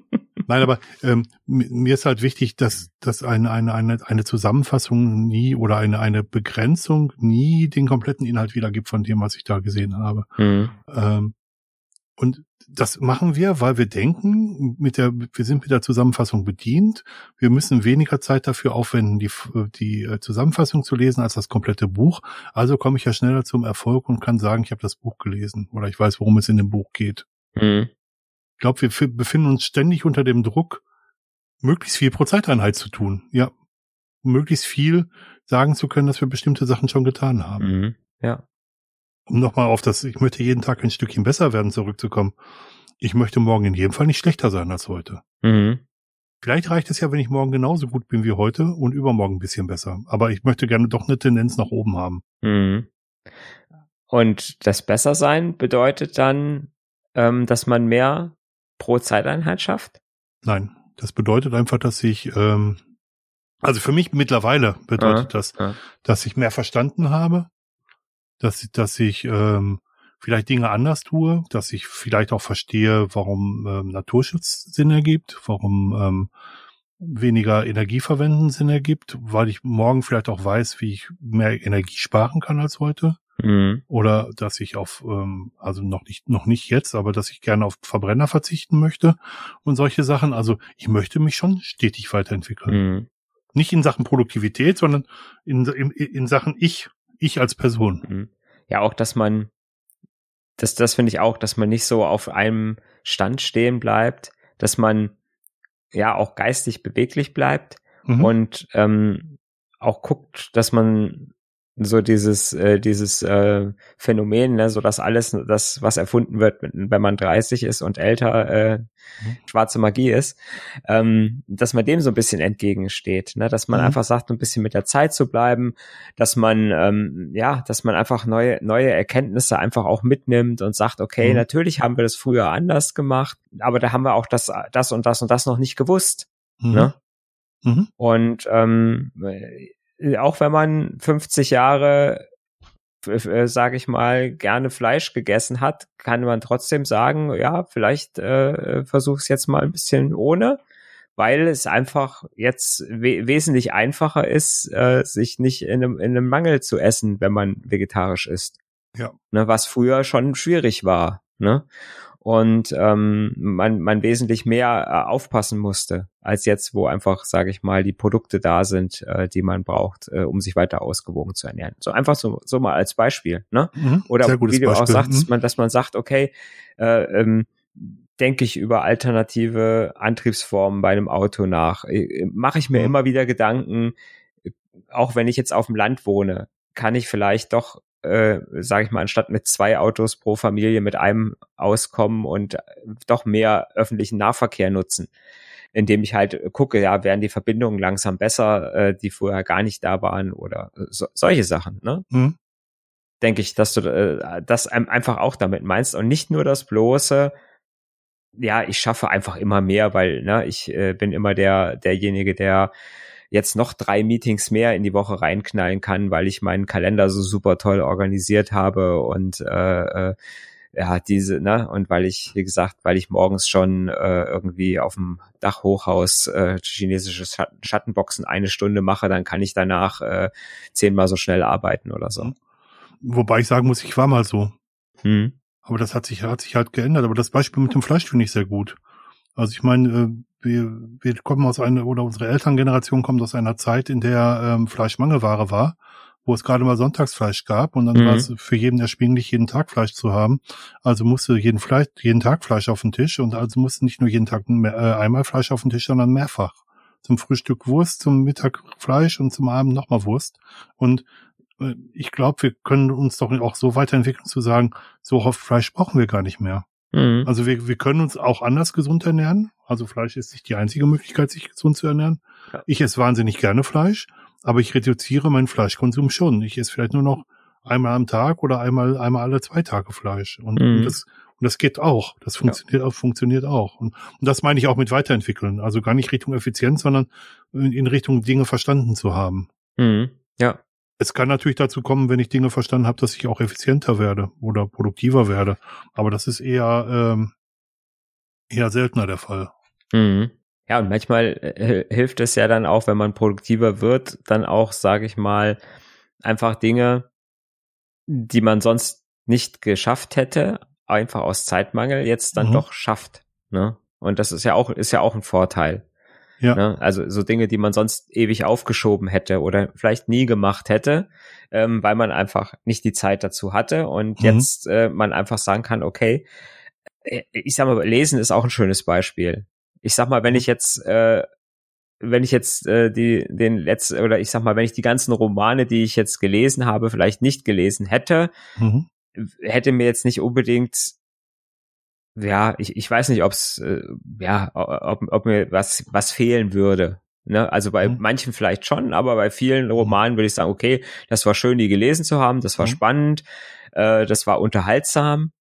B: Nein, aber ähm, mir ist halt wichtig, dass, dass eine, eine, eine, eine Zusammenfassung nie oder eine, eine Begrenzung nie den kompletten Inhalt wiedergibt von dem, was ich da gesehen habe. Mhm. Ähm, und das machen wir, weil wir denken, mit der, wir sind mit der Zusammenfassung bedient. Wir müssen weniger Zeit dafür aufwenden, die, die äh, Zusammenfassung zu lesen, als das komplette Buch. Also komme ich ja schneller zum Erfolg und kann sagen, ich habe das Buch gelesen oder ich weiß, worum es in dem Buch geht. Mhm. Ich glaube, wir befinden uns ständig unter dem Druck, möglichst viel pro Zeiteinheit zu tun. Ja, um möglichst viel sagen zu können, dass wir bestimmte Sachen schon getan haben. Mhm.
A: Ja.
B: Um nochmal auf das, ich möchte jeden Tag ein Stückchen besser werden, zurückzukommen. Ich möchte morgen in jedem Fall nicht schlechter sein als heute. Mhm. Vielleicht reicht es ja, wenn ich morgen genauso gut bin wie heute und übermorgen ein bisschen besser. Aber ich möchte gerne doch eine Tendenz nach oben haben. Mhm.
A: Und das Bessersein bedeutet dann, ähm, dass man mehr pro Zeiteinheit schafft?
B: Nein, das bedeutet einfach, dass ich, ähm, also für mich mittlerweile bedeutet ja, das, ja. dass ich mehr verstanden habe, dass, dass ich ähm, vielleicht Dinge anders tue, dass ich vielleicht auch verstehe, warum ähm, Naturschutz Sinn ergibt, warum ähm, weniger Energie verwenden Sinn ergibt, weil ich morgen vielleicht auch weiß, wie ich mehr Energie sparen kann als heute. Mhm. Oder dass ich auf, ähm, also noch nicht, noch nicht jetzt, aber dass ich gerne auf Verbrenner verzichten möchte und solche Sachen. Also ich möchte mich schon stetig weiterentwickeln. Mhm. Nicht in Sachen Produktivität, sondern in, in, in Sachen ich, ich als Person. Mhm.
A: Ja, auch, dass man, das, das finde ich auch, dass man nicht so auf einem Stand stehen bleibt, dass man ja auch geistig beweglich bleibt mhm. und ähm, auch guckt, dass man so dieses äh, dieses äh, Phänomen, ne, so dass alles, das was erfunden wird, wenn man 30 ist und älter, äh, mhm. schwarze Magie ist, ähm, dass man dem so ein bisschen entgegensteht, ne, dass man mhm. einfach sagt, ein bisschen mit der Zeit zu bleiben, dass man ähm, ja, dass man einfach neue neue Erkenntnisse einfach auch mitnimmt und sagt, okay, mhm. natürlich haben wir das früher anders gemacht, aber da haben wir auch das das und das und das noch nicht gewusst, mhm. ne? Mhm. Und ähm, auch wenn man 50 Jahre, äh, sage ich mal, gerne Fleisch gegessen hat, kann man trotzdem sagen, ja, vielleicht äh, versuche es jetzt mal ein bisschen ohne, weil es einfach jetzt we wesentlich einfacher ist, äh, sich nicht in einem, in einem Mangel zu essen, wenn man vegetarisch ist. Ja. Ne, was früher schon schwierig war. Ne? Und ähm, man, man wesentlich mehr äh, aufpassen musste, als jetzt, wo einfach, sage ich mal, die Produkte da sind, äh, die man braucht, äh, um sich weiter ausgewogen zu ernähren. So einfach so, so mal als Beispiel, ne? Mhm, Oder wie du Beispiel. auch sagst, mhm. man, dass man sagt, okay, äh, ähm, denke ich über alternative Antriebsformen bei einem Auto nach. Äh, Mache ich mir mhm. immer wieder Gedanken, auch wenn ich jetzt auf dem Land wohne, kann ich vielleicht doch äh, sage ich mal, anstatt mit zwei Autos pro Familie mit einem auskommen und doch mehr öffentlichen Nahverkehr nutzen, indem ich halt gucke, ja, werden die Verbindungen langsam besser, äh, die vorher gar nicht da waren oder so, solche Sachen, ne? Mhm. Denke ich, dass du äh, das einfach auch damit meinst und nicht nur das bloße, ja, ich schaffe einfach immer mehr, weil ne, ich äh, bin immer der derjenige, der jetzt noch drei Meetings mehr in die Woche reinknallen kann, weil ich meinen Kalender so super toll organisiert habe und äh, äh, ja, diese, ne, und weil ich, wie gesagt, weil ich morgens schon äh, irgendwie auf dem Dachhochhaus äh, chinesische Schattenboxen eine Stunde mache, dann kann ich danach äh, zehnmal so schnell arbeiten oder so.
B: Wobei ich sagen muss, ich war mal so. Hm. Aber das hat sich, hat sich halt geändert. Aber das Beispiel mit dem Fleisch finde ich sehr gut. Also ich meine, äh, wir, wir kommen aus einer, oder unsere Elterngeneration kommt aus einer Zeit, in der ähm, Fleisch Mangelware war, wo es gerade mal Sonntagsfleisch gab und dann mhm. war es für jeden erschwinglich, jeden Tag Fleisch zu haben. Also musste jeden Fleisch, jeden Tag Fleisch auf den Tisch und also musste nicht nur jeden Tag äh, einmal Fleisch auf den Tisch, sondern mehrfach. Zum Frühstück Wurst, zum Mittag Fleisch und zum Abend nochmal Wurst. Und äh, ich glaube, wir können uns doch auch so weiterentwickeln zu sagen, so oft Fleisch brauchen wir gar nicht mehr. Mhm. Also wir, wir können uns auch anders gesund ernähren. Also Fleisch ist nicht die einzige Möglichkeit, sich gesund zu ernähren. Ja. Ich esse wahnsinnig gerne Fleisch aber ich reduziere meinen Fleischkonsum schon. Ich esse vielleicht nur noch einmal am Tag oder einmal, einmal alle zwei Tage Fleisch. Und, mhm. und das, und das geht auch. Das funktioniert ja. auch, funktioniert auch. Und, und das meine ich auch mit weiterentwickeln. Also gar nicht Richtung Effizienz, sondern in Richtung Dinge verstanden zu haben.
A: Mhm. Ja.
B: Es kann natürlich dazu kommen, wenn ich Dinge verstanden habe, dass ich auch effizienter werde oder produktiver werde. Aber das ist eher, ähm, eher seltener der Fall.
A: Mhm. Ja, und manchmal äh, hilft es ja dann auch, wenn man produktiver wird, dann auch, sage ich mal, einfach Dinge, die man sonst nicht geschafft hätte, einfach aus Zeitmangel jetzt dann mhm. doch schafft. Ne? Und das ist ja auch, ist ja auch ein Vorteil. Ja. Ne? Also so Dinge, die man sonst ewig aufgeschoben hätte oder vielleicht nie gemacht hätte, ähm, weil man einfach nicht die Zeit dazu hatte und mhm. jetzt äh, man einfach sagen kann, okay, äh, ich sag mal, lesen ist auch ein schönes Beispiel ich sag mal, wenn ich jetzt, äh, wenn ich jetzt äh, die den letzten oder ich sag mal, wenn ich die ganzen Romane, die ich jetzt gelesen habe, vielleicht nicht gelesen hätte, mhm. hätte mir jetzt nicht unbedingt ja, ich, ich weiß nicht, ob's äh, ja, ob, ob mir was was fehlen würde. Ne? Also bei mhm. manchen vielleicht schon, aber bei vielen Romanen würde ich sagen, okay, das war schön, die gelesen zu haben, das war mhm. spannend, äh, das war unterhaltsam.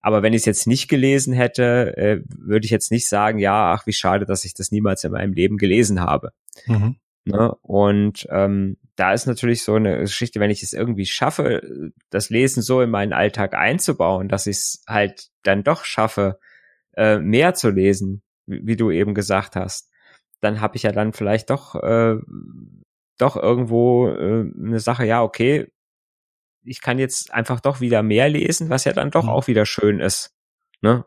A: Aber wenn ich es jetzt nicht gelesen hätte, äh, würde ich jetzt nicht sagen, ja, ach, wie schade, dass ich das niemals in meinem Leben gelesen habe. Mhm. Ne? Und ähm, da ist natürlich so eine Geschichte, wenn ich es irgendwie schaffe, das Lesen so in meinen Alltag einzubauen, dass ich es halt dann doch schaffe, äh, mehr zu lesen, wie, wie du eben gesagt hast, dann habe ich ja dann vielleicht doch äh, doch irgendwo äh, eine Sache, ja, okay, ich kann jetzt einfach doch wieder mehr lesen, was ja dann doch mhm. auch wieder schön ist. Ne?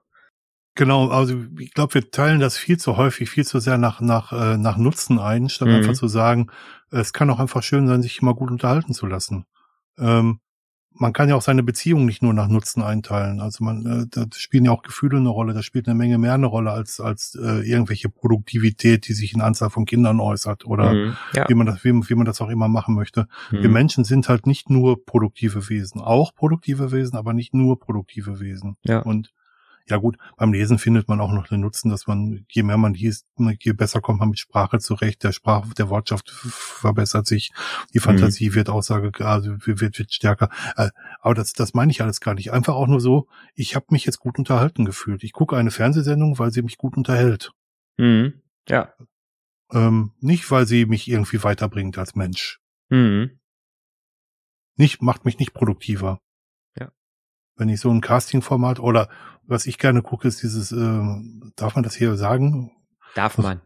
B: Genau, also ich glaube, wir teilen das viel zu häufig, viel zu sehr nach nach äh, nach Nutzen ein, statt mhm. einfach zu sagen, es kann auch einfach schön sein, sich immer gut unterhalten zu lassen. Ähm, man kann ja auch seine Beziehung nicht nur nach Nutzen einteilen. Also man, äh, da spielen ja auch Gefühle eine Rolle. Da spielt eine Menge mehr eine Rolle als als äh, irgendwelche Produktivität, die sich in Anzahl von Kindern äußert oder mhm, ja. wie man das wie, wie man das auch immer machen möchte. Mhm. Wir Menschen sind halt nicht nur produktive Wesen, auch produktive Wesen, aber nicht nur produktive Wesen. Ja. Und ja gut, beim Lesen findet man auch noch den Nutzen, dass man, je mehr man liest, je besser kommt man mit Sprache zurecht, der Sprach, der Wortschaft verbessert sich, die mhm. Fantasie mhm. wird Aussage, also wird, wird stärker. Äh, aber das, das meine ich alles gar nicht. Einfach auch nur so, ich habe mich jetzt gut unterhalten gefühlt. Ich gucke eine Fernsehsendung, weil sie mich gut unterhält.
A: Mhm. Ja.
B: Ähm, nicht, weil sie mich irgendwie weiterbringt als Mensch. Mhm. Nicht, macht mich nicht produktiver wenn ich so ein Casting-Format oder was ich gerne gucke, ist dieses, äh, darf man das hier sagen?
A: Darf man.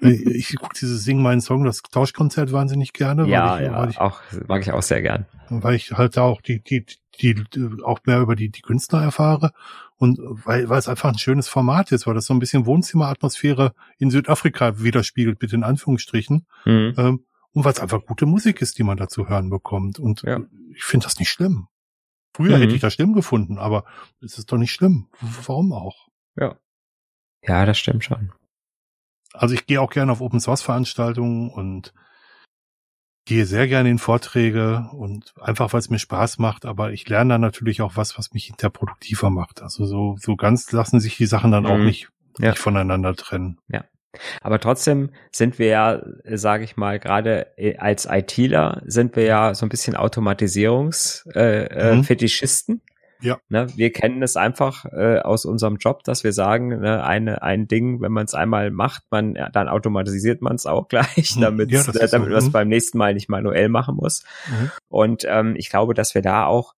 B: ich gucke dieses Sing meinen Song, das Tauschkonzert wahnsinnig gerne.
A: Ja,
B: ich,
A: ja,
B: ich,
A: auch, mag ich auch sehr gern.
B: Weil ich halt da auch die, die, die, auch mehr über die, die Künstler erfahre und weil, weil es einfach ein schönes Format ist, weil das so ein bisschen Wohnzimmeratmosphäre in Südafrika widerspiegelt, mit den Anführungsstrichen. Mhm. Ähm, und weil es einfach gute Musik ist, die man dazu hören bekommt. Und ja. ich finde das nicht schlimm. Früher mhm. hätte ich das schlimm gefunden, aber es ist doch nicht schlimm. Warum auch?
A: Ja. Ja, das stimmt schon.
B: Also ich gehe auch gerne auf Open Source Veranstaltungen und gehe sehr gerne in Vorträge und einfach weil es mir Spaß macht, aber ich lerne dann natürlich auch was, was mich hinterher produktiver macht. Also so, so ganz lassen sich die Sachen dann mhm. auch nicht, ja. nicht voneinander trennen.
A: Ja. Aber trotzdem sind wir ja, sage ich mal, gerade äh, als ITler sind wir ja so ein bisschen Automatisierungsfetischisten. Äh, äh, mhm. Ja. Ne, wir kennen es einfach äh, aus unserem Job, dass wir sagen, ne, eine, ein Ding, wenn man es einmal macht, man, ja, dann automatisiert man es auch gleich, mhm. damit, ja, äh, damit so. man es mhm. beim nächsten Mal nicht manuell machen muss. Mhm. Und ähm, ich glaube, dass wir da auch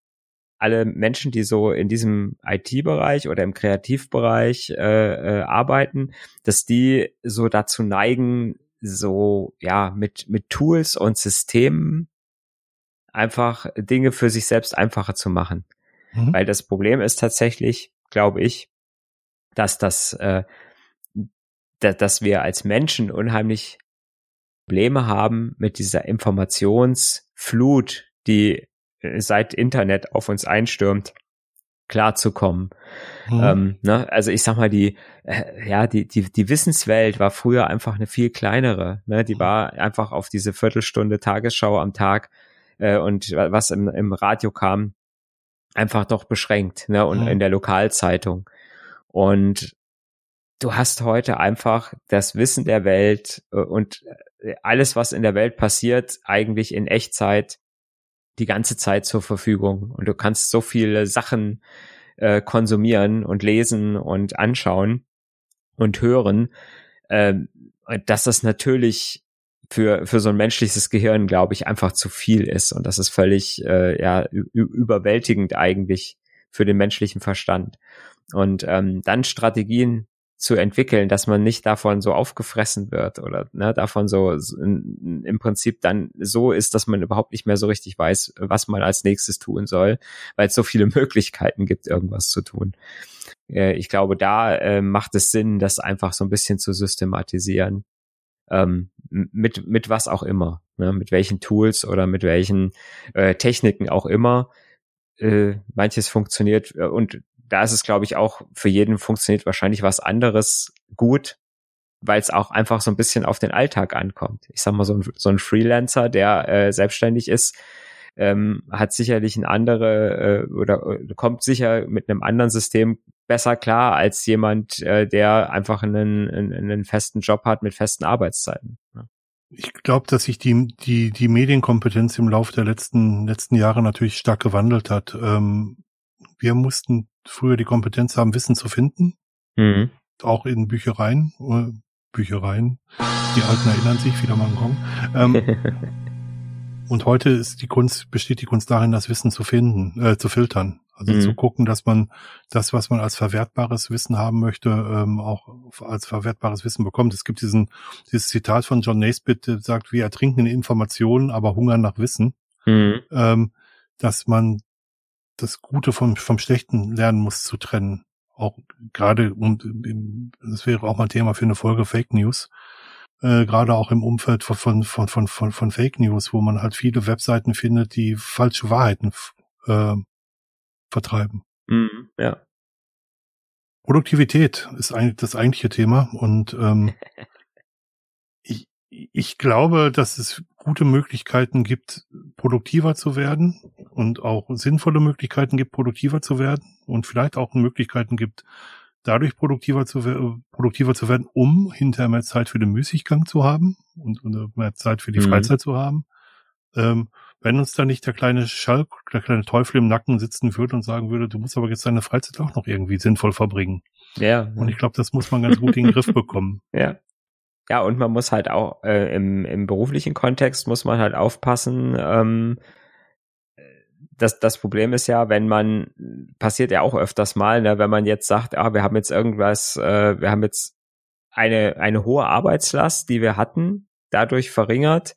A: alle Menschen, die so in diesem IT-Bereich oder im Kreativbereich äh, äh, arbeiten, dass die so dazu neigen, so ja mit mit Tools und Systemen einfach Dinge für sich selbst einfacher zu machen, mhm. weil das Problem ist tatsächlich, glaube ich, dass das äh, dass wir als Menschen unheimlich Probleme haben mit dieser Informationsflut, die seit Internet auf uns einstürmt, klarzukommen. Mhm. Ähm, ne? Also ich sag mal, die, äh, ja, die, die, die Wissenswelt war früher einfach eine viel kleinere. Ne? Die mhm. war einfach auf diese Viertelstunde Tagesschau am Tag äh, und was im, im Radio kam, einfach doch beschränkt, ne? Und mhm. in der Lokalzeitung. Und du hast heute einfach das Wissen der Welt äh, und äh, alles, was in der Welt passiert, eigentlich in Echtzeit die ganze Zeit zur Verfügung. Und du kannst so viele Sachen äh, konsumieren und lesen und anschauen und hören, äh, dass das natürlich für, für so ein menschliches Gehirn, glaube ich, einfach zu viel ist. Und das ist völlig äh, ja, überwältigend eigentlich für den menschlichen Verstand. Und ähm, dann Strategien zu entwickeln, dass man nicht davon so aufgefressen wird oder ne, davon so, so im Prinzip dann so ist, dass man überhaupt nicht mehr so richtig weiß, was man als nächstes tun soll, weil es so viele Möglichkeiten gibt, irgendwas zu tun. Äh, ich glaube, da äh, macht es Sinn, das einfach so ein bisschen zu systematisieren. Ähm, mit, mit was auch immer, ne, mit welchen Tools oder mit welchen äh, Techniken auch immer. Äh, manches funktioniert äh, und da ist es, glaube ich, auch für jeden funktioniert wahrscheinlich was anderes gut, weil es auch einfach so ein bisschen auf den Alltag ankommt. Ich sag mal, so ein, so ein Freelancer, der äh, selbstständig ist, ähm, hat sicherlich ein andere äh, oder äh, kommt sicher mit einem anderen System besser klar als jemand, äh, der einfach einen, einen, einen festen Job hat mit festen Arbeitszeiten. Ja.
B: Ich glaube, dass sich die, die, die Medienkompetenz im Laufe der letzten, letzten Jahre natürlich stark gewandelt hat. Ähm, wir mussten früher die Kompetenz haben, Wissen zu finden. Mhm. Auch in Büchereien. Äh, Büchereien. Die Alten erinnern sich, wieder mal Gong. Ähm, und heute ist die Kunst, besteht die Kunst darin, das Wissen zu finden, äh, zu filtern. Also mhm. zu gucken, dass man das, was man als verwertbares Wissen haben möchte, ähm, auch als verwertbares Wissen bekommt. Es gibt diesen, dieses Zitat von John Naisbitt, der sagt, wir ertrinken in Informationen, aber hungern nach Wissen. Mhm. Ähm, dass man das Gute vom, vom Schlechten lernen muss zu trennen. Auch gerade, und das wäre auch mal ein Thema für eine Folge Fake News, äh, gerade auch im Umfeld von, von, von, von, von Fake News, wo man halt viele Webseiten findet, die falsche Wahrheiten äh, vertreiben.
A: Mhm, ja.
B: Produktivität ist eigentlich das eigentliche Thema und ähm, ich, ich glaube, dass es gute Möglichkeiten gibt, produktiver zu werden und auch sinnvolle Möglichkeiten gibt, produktiver zu werden und vielleicht auch Möglichkeiten gibt, dadurch produktiver zu, produktiver zu werden, um hinterher mehr Zeit für den Müßiggang zu haben und, und mehr Zeit für die mhm. Freizeit zu haben. Ähm, wenn uns da nicht der kleine Schalk, der kleine Teufel im Nacken sitzen würde und sagen würde, du musst aber jetzt deine Freizeit auch noch irgendwie sinnvoll verbringen.
A: Ja.
B: Und ich glaube, das muss man ganz gut in den Griff bekommen.
A: Ja. Ja, und man muss halt auch äh, im, im beruflichen Kontext muss man halt aufpassen. Ähm, das, das Problem ist ja, wenn man, passiert ja auch öfters mal, ne, wenn man jetzt sagt, ah, wir haben jetzt irgendwas, äh, wir haben jetzt eine, eine hohe Arbeitslast, die wir hatten, dadurch verringert,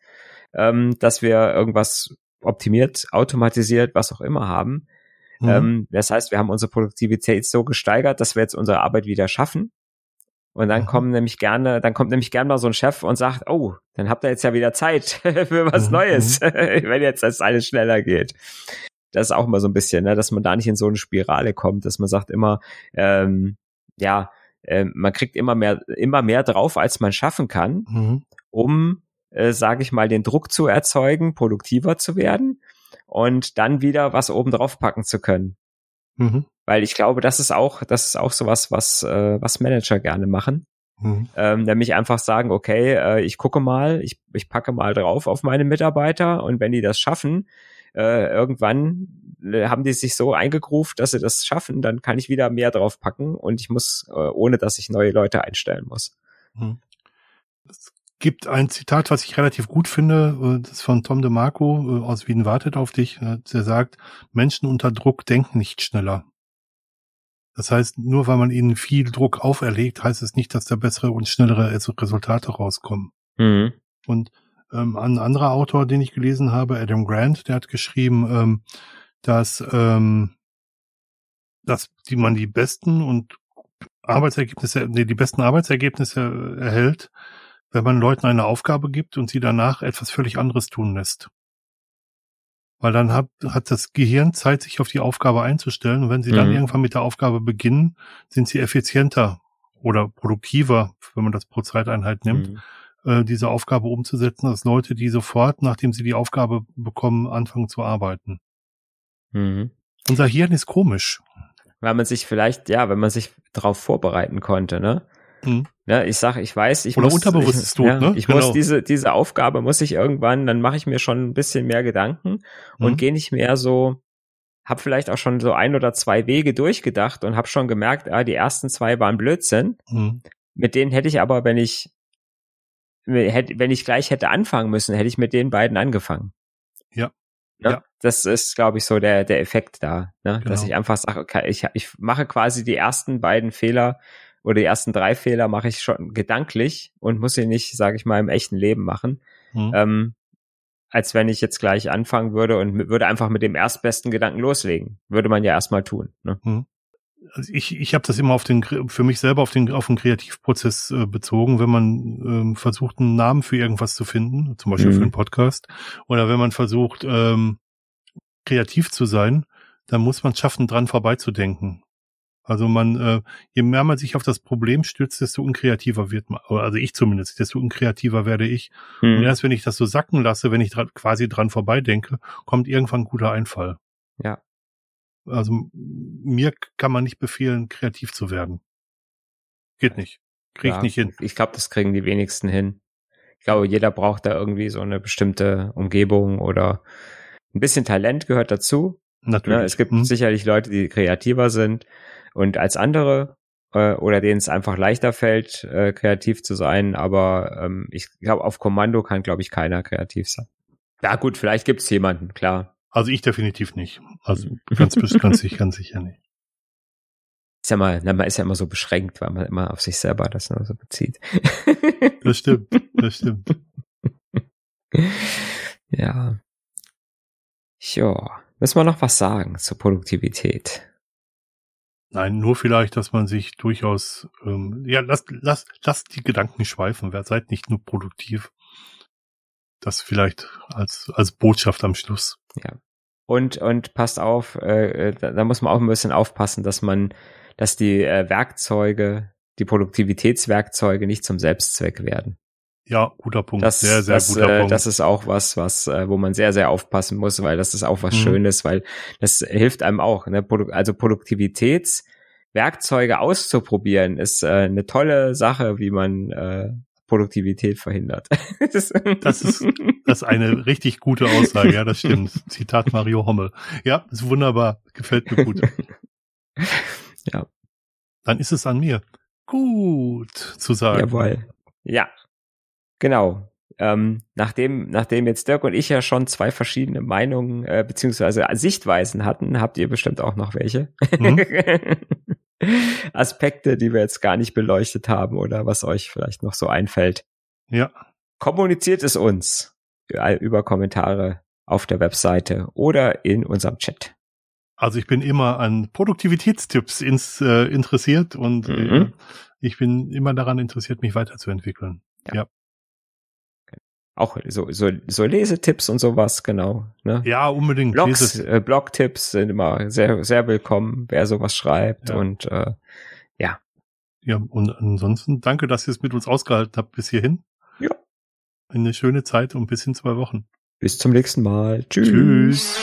A: ähm, dass wir irgendwas optimiert, automatisiert, was auch immer haben. Mhm. Ähm, das heißt, wir haben unsere Produktivität so gesteigert, dass wir jetzt unsere Arbeit wieder schaffen. Und dann mhm. kommen nämlich gerne, dann kommt nämlich gerne mal so ein Chef und sagt, oh, dann habt ihr jetzt ja wieder Zeit für was mhm. Neues, wenn jetzt das alles schneller geht. Das ist auch immer so ein bisschen, ne, dass man da nicht in so eine Spirale kommt, dass man sagt immer, ähm, ja, äh, man kriegt immer mehr, immer mehr drauf, als man schaffen kann, mhm. um, äh, sage ich mal, den Druck zu erzeugen, produktiver zu werden und dann wieder was oben drauf packen zu können. Mhm. Weil ich glaube, das ist auch, das ist auch sowas, was, äh, was Manager gerne machen. Mhm. Ähm, nämlich einfach sagen, okay, äh, ich gucke mal, ich, ich packe mal drauf auf meine Mitarbeiter und wenn die das schaffen, äh, irgendwann äh, haben die sich so eingegruft, dass sie das schaffen, dann kann ich wieder mehr draufpacken und ich muss, äh, ohne dass ich neue Leute einstellen muss. Mhm.
B: Es gibt ein Zitat, was ich relativ gut finde, äh, das ist von Tom DeMarco aus Wien wartet auf dich. Der sagt, Menschen unter Druck denken nicht schneller. Das heißt, nur weil man ihnen viel Druck auferlegt, heißt es nicht, dass da bessere und schnellere Resultate rauskommen. Mhm. Und ähm, ein anderer Autor, den ich gelesen habe, Adam Grant, der hat geschrieben, ähm, dass, ähm, dass die man die besten und Arbeitsergebnisse, nee, die besten Arbeitsergebnisse erhält, wenn man Leuten eine Aufgabe gibt und sie danach etwas völlig anderes tun lässt. Weil dann hat, hat das Gehirn Zeit, sich auf die Aufgabe einzustellen. Und wenn sie dann
A: Mhm.
B: irgendwann mit der Aufgabe beginnen, sind sie effizienter oder produktiver, wenn man das pro Zeiteinheit nimmt,
A: Mhm.
B: äh, diese Aufgabe umzusetzen, als Leute, die sofort, nachdem sie die Aufgabe bekommen, anfangen zu arbeiten.
A: Mhm.
B: Unser Hirn ist komisch.
A: Weil man sich vielleicht, ja, wenn man sich darauf vorbereiten konnte, ne?
B: Mhm.
A: Ne, ich sag, ich weiß, ich
B: Oder
A: muss,
B: unterbewusstes
A: ich,
B: tut,
A: ja,
B: ne?
A: ich
B: Genau.
A: muss diese diese Aufgabe muss ich irgendwann, dann mache ich mir schon ein bisschen mehr Gedanken und
B: Mhm.
A: gehe nicht mehr so, hab vielleicht auch schon so ein oder zwei Wege durchgedacht und hab schon gemerkt, ah, die ersten zwei waren Blödsinn.
B: Mhm.
A: Mit denen hätte ich aber, wenn ich hätte, wenn ich gleich hätte anfangen müssen, hätte ich mit den beiden angefangen.
B: Ja.
A: Ne?
B: Ja.
A: Das ist, glaube ich, so der der Effekt da, ne? dass
B: Genau.
A: ich einfach sage, okay, ich ich mache quasi die ersten beiden Fehler oder die ersten drei Fehler mache ich schon gedanklich und muss sie nicht, sage ich mal, im echten Leben machen,
B: Mhm.
A: ähm, als wenn ich jetzt gleich anfangen würde und würde einfach mit dem erstbesten Gedanken loslegen. Würde man ja erstmal tun. Ne?
B: also ich, ich habe das immer auf den für mich selber auf den auf den Kreativprozess äh, bezogen, wenn man ähm, versucht einen Namen für irgendwas zu finden, zum Beispiel
A: Mhm.
B: für einen Podcast, oder wenn man versucht ähm, kreativ zu sein, dann muss man schaffen, dran vorbeizudenken. Also man, äh, je mehr man sich auf das Problem stützt, desto unkreativer wird man. Also ich zumindest, desto unkreativer werde ich. Und
A: Hm.
B: erst wenn ich das so sacken lasse, wenn ich dran, quasi dran vorbeidenke, kommt irgendwann ein guter Einfall.
A: Ja.
B: Also mir kann man nicht befehlen, kreativ zu werden. Geht nicht. Krieg ich
A: Ja,
B: nicht hin.
A: Ich glaube, das kriegen die wenigsten hin. Ich glaube, jeder braucht da irgendwie so eine bestimmte Umgebung oder ein bisschen Talent gehört dazu.
B: Natürlich.
A: Ne? Es gibt
B: Hm?
A: sicherlich Leute, die kreativer sind und als andere äh, oder denen es einfach leichter fällt, äh, kreativ zu sein. Aber ähm, ich glaube, auf Kommando kann, glaube ich, keiner kreativ sein. Ja gut, vielleicht gibt's jemanden, klar.
B: Also ich definitiv nicht. Also ganz, ganz, sicher, ganz sicher nicht.
A: Ist ja mal, na, man ist ja immer so beschränkt, weil man immer auf sich selber das nur so bezieht.
B: Das stimmt. Das stimmt.
A: ja. Ja. Müssen wir noch was sagen zur Produktivität?
B: Nein, nur vielleicht, dass man sich durchaus, ähm, ja, lasst, lasst, lasst die Gedanken schweifen. Seid nicht nur produktiv. Das vielleicht als, als Botschaft am Schluss.
A: Und, und passt auf, äh, äh, da, da muss man auch ein bisschen aufpassen, dass man, dass die äh, Werkzeuge, die Produktivitätswerkzeuge nicht zum Selbstzweck werden.
B: Ja, guter Punkt.
A: Das,
B: sehr, sehr
A: das,
B: guter
A: äh,
B: Punkt.
A: das ist auch was, was, äh, wo man sehr, sehr aufpassen muss, weil das ist auch was
B: Mhm.
A: Schönes, weil das hilft einem auch. Ne? Also Produktivitätswerkzeuge auszuprobieren ist äh, eine tolle Sache, wie man äh, Produktivität verhindert. das,
B: Das ist- Das ist eine richtig gute Aussage, ja, das stimmt. Zitat Mario Hommel. Ja, ist wunderbar. Gefällt mir gut.
A: Ja.
B: Dann ist es an mir. Gut zu sagen.
A: Jawohl. Ja, genau. Ähm, nachdem, nachdem jetzt Dirk und ich ja schon zwei verschiedene Meinungen äh, beziehungsweise Sichtweisen hatten, habt ihr bestimmt auch noch welche.
B: Mhm.
A: Aspekte, die wir jetzt gar nicht beleuchtet haben oder was euch vielleicht noch so einfällt.
B: Ja,
A: Kommuniziert es uns über Kommentare auf der Webseite oder in unserem Chat.
B: also ich bin immer an Produktivitätstipps ins, äh, interessiert und äh,
A: Mhm.
B: ich bin immer daran interessiert, mich weiterzuentwickeln.
A: Auch so, so, so Lesetipps und sowas, genau. Ne?
B: Ja, unbedingt.
A: Blogs, äh, Blogtipps sind immer sehr, sehr willkommen, wer sowas schreibt.
B: Ja.
A: Und äh,
B: Ja, und ansonsten danke, dass ihr es mit uns ausgehalten habt bis hierhin.
A: Ja.
B: Eine schöne Zeit und bis in zwei Wochen.
A: bis zum nächsten Mal. Tschüss.
B: Tschüss.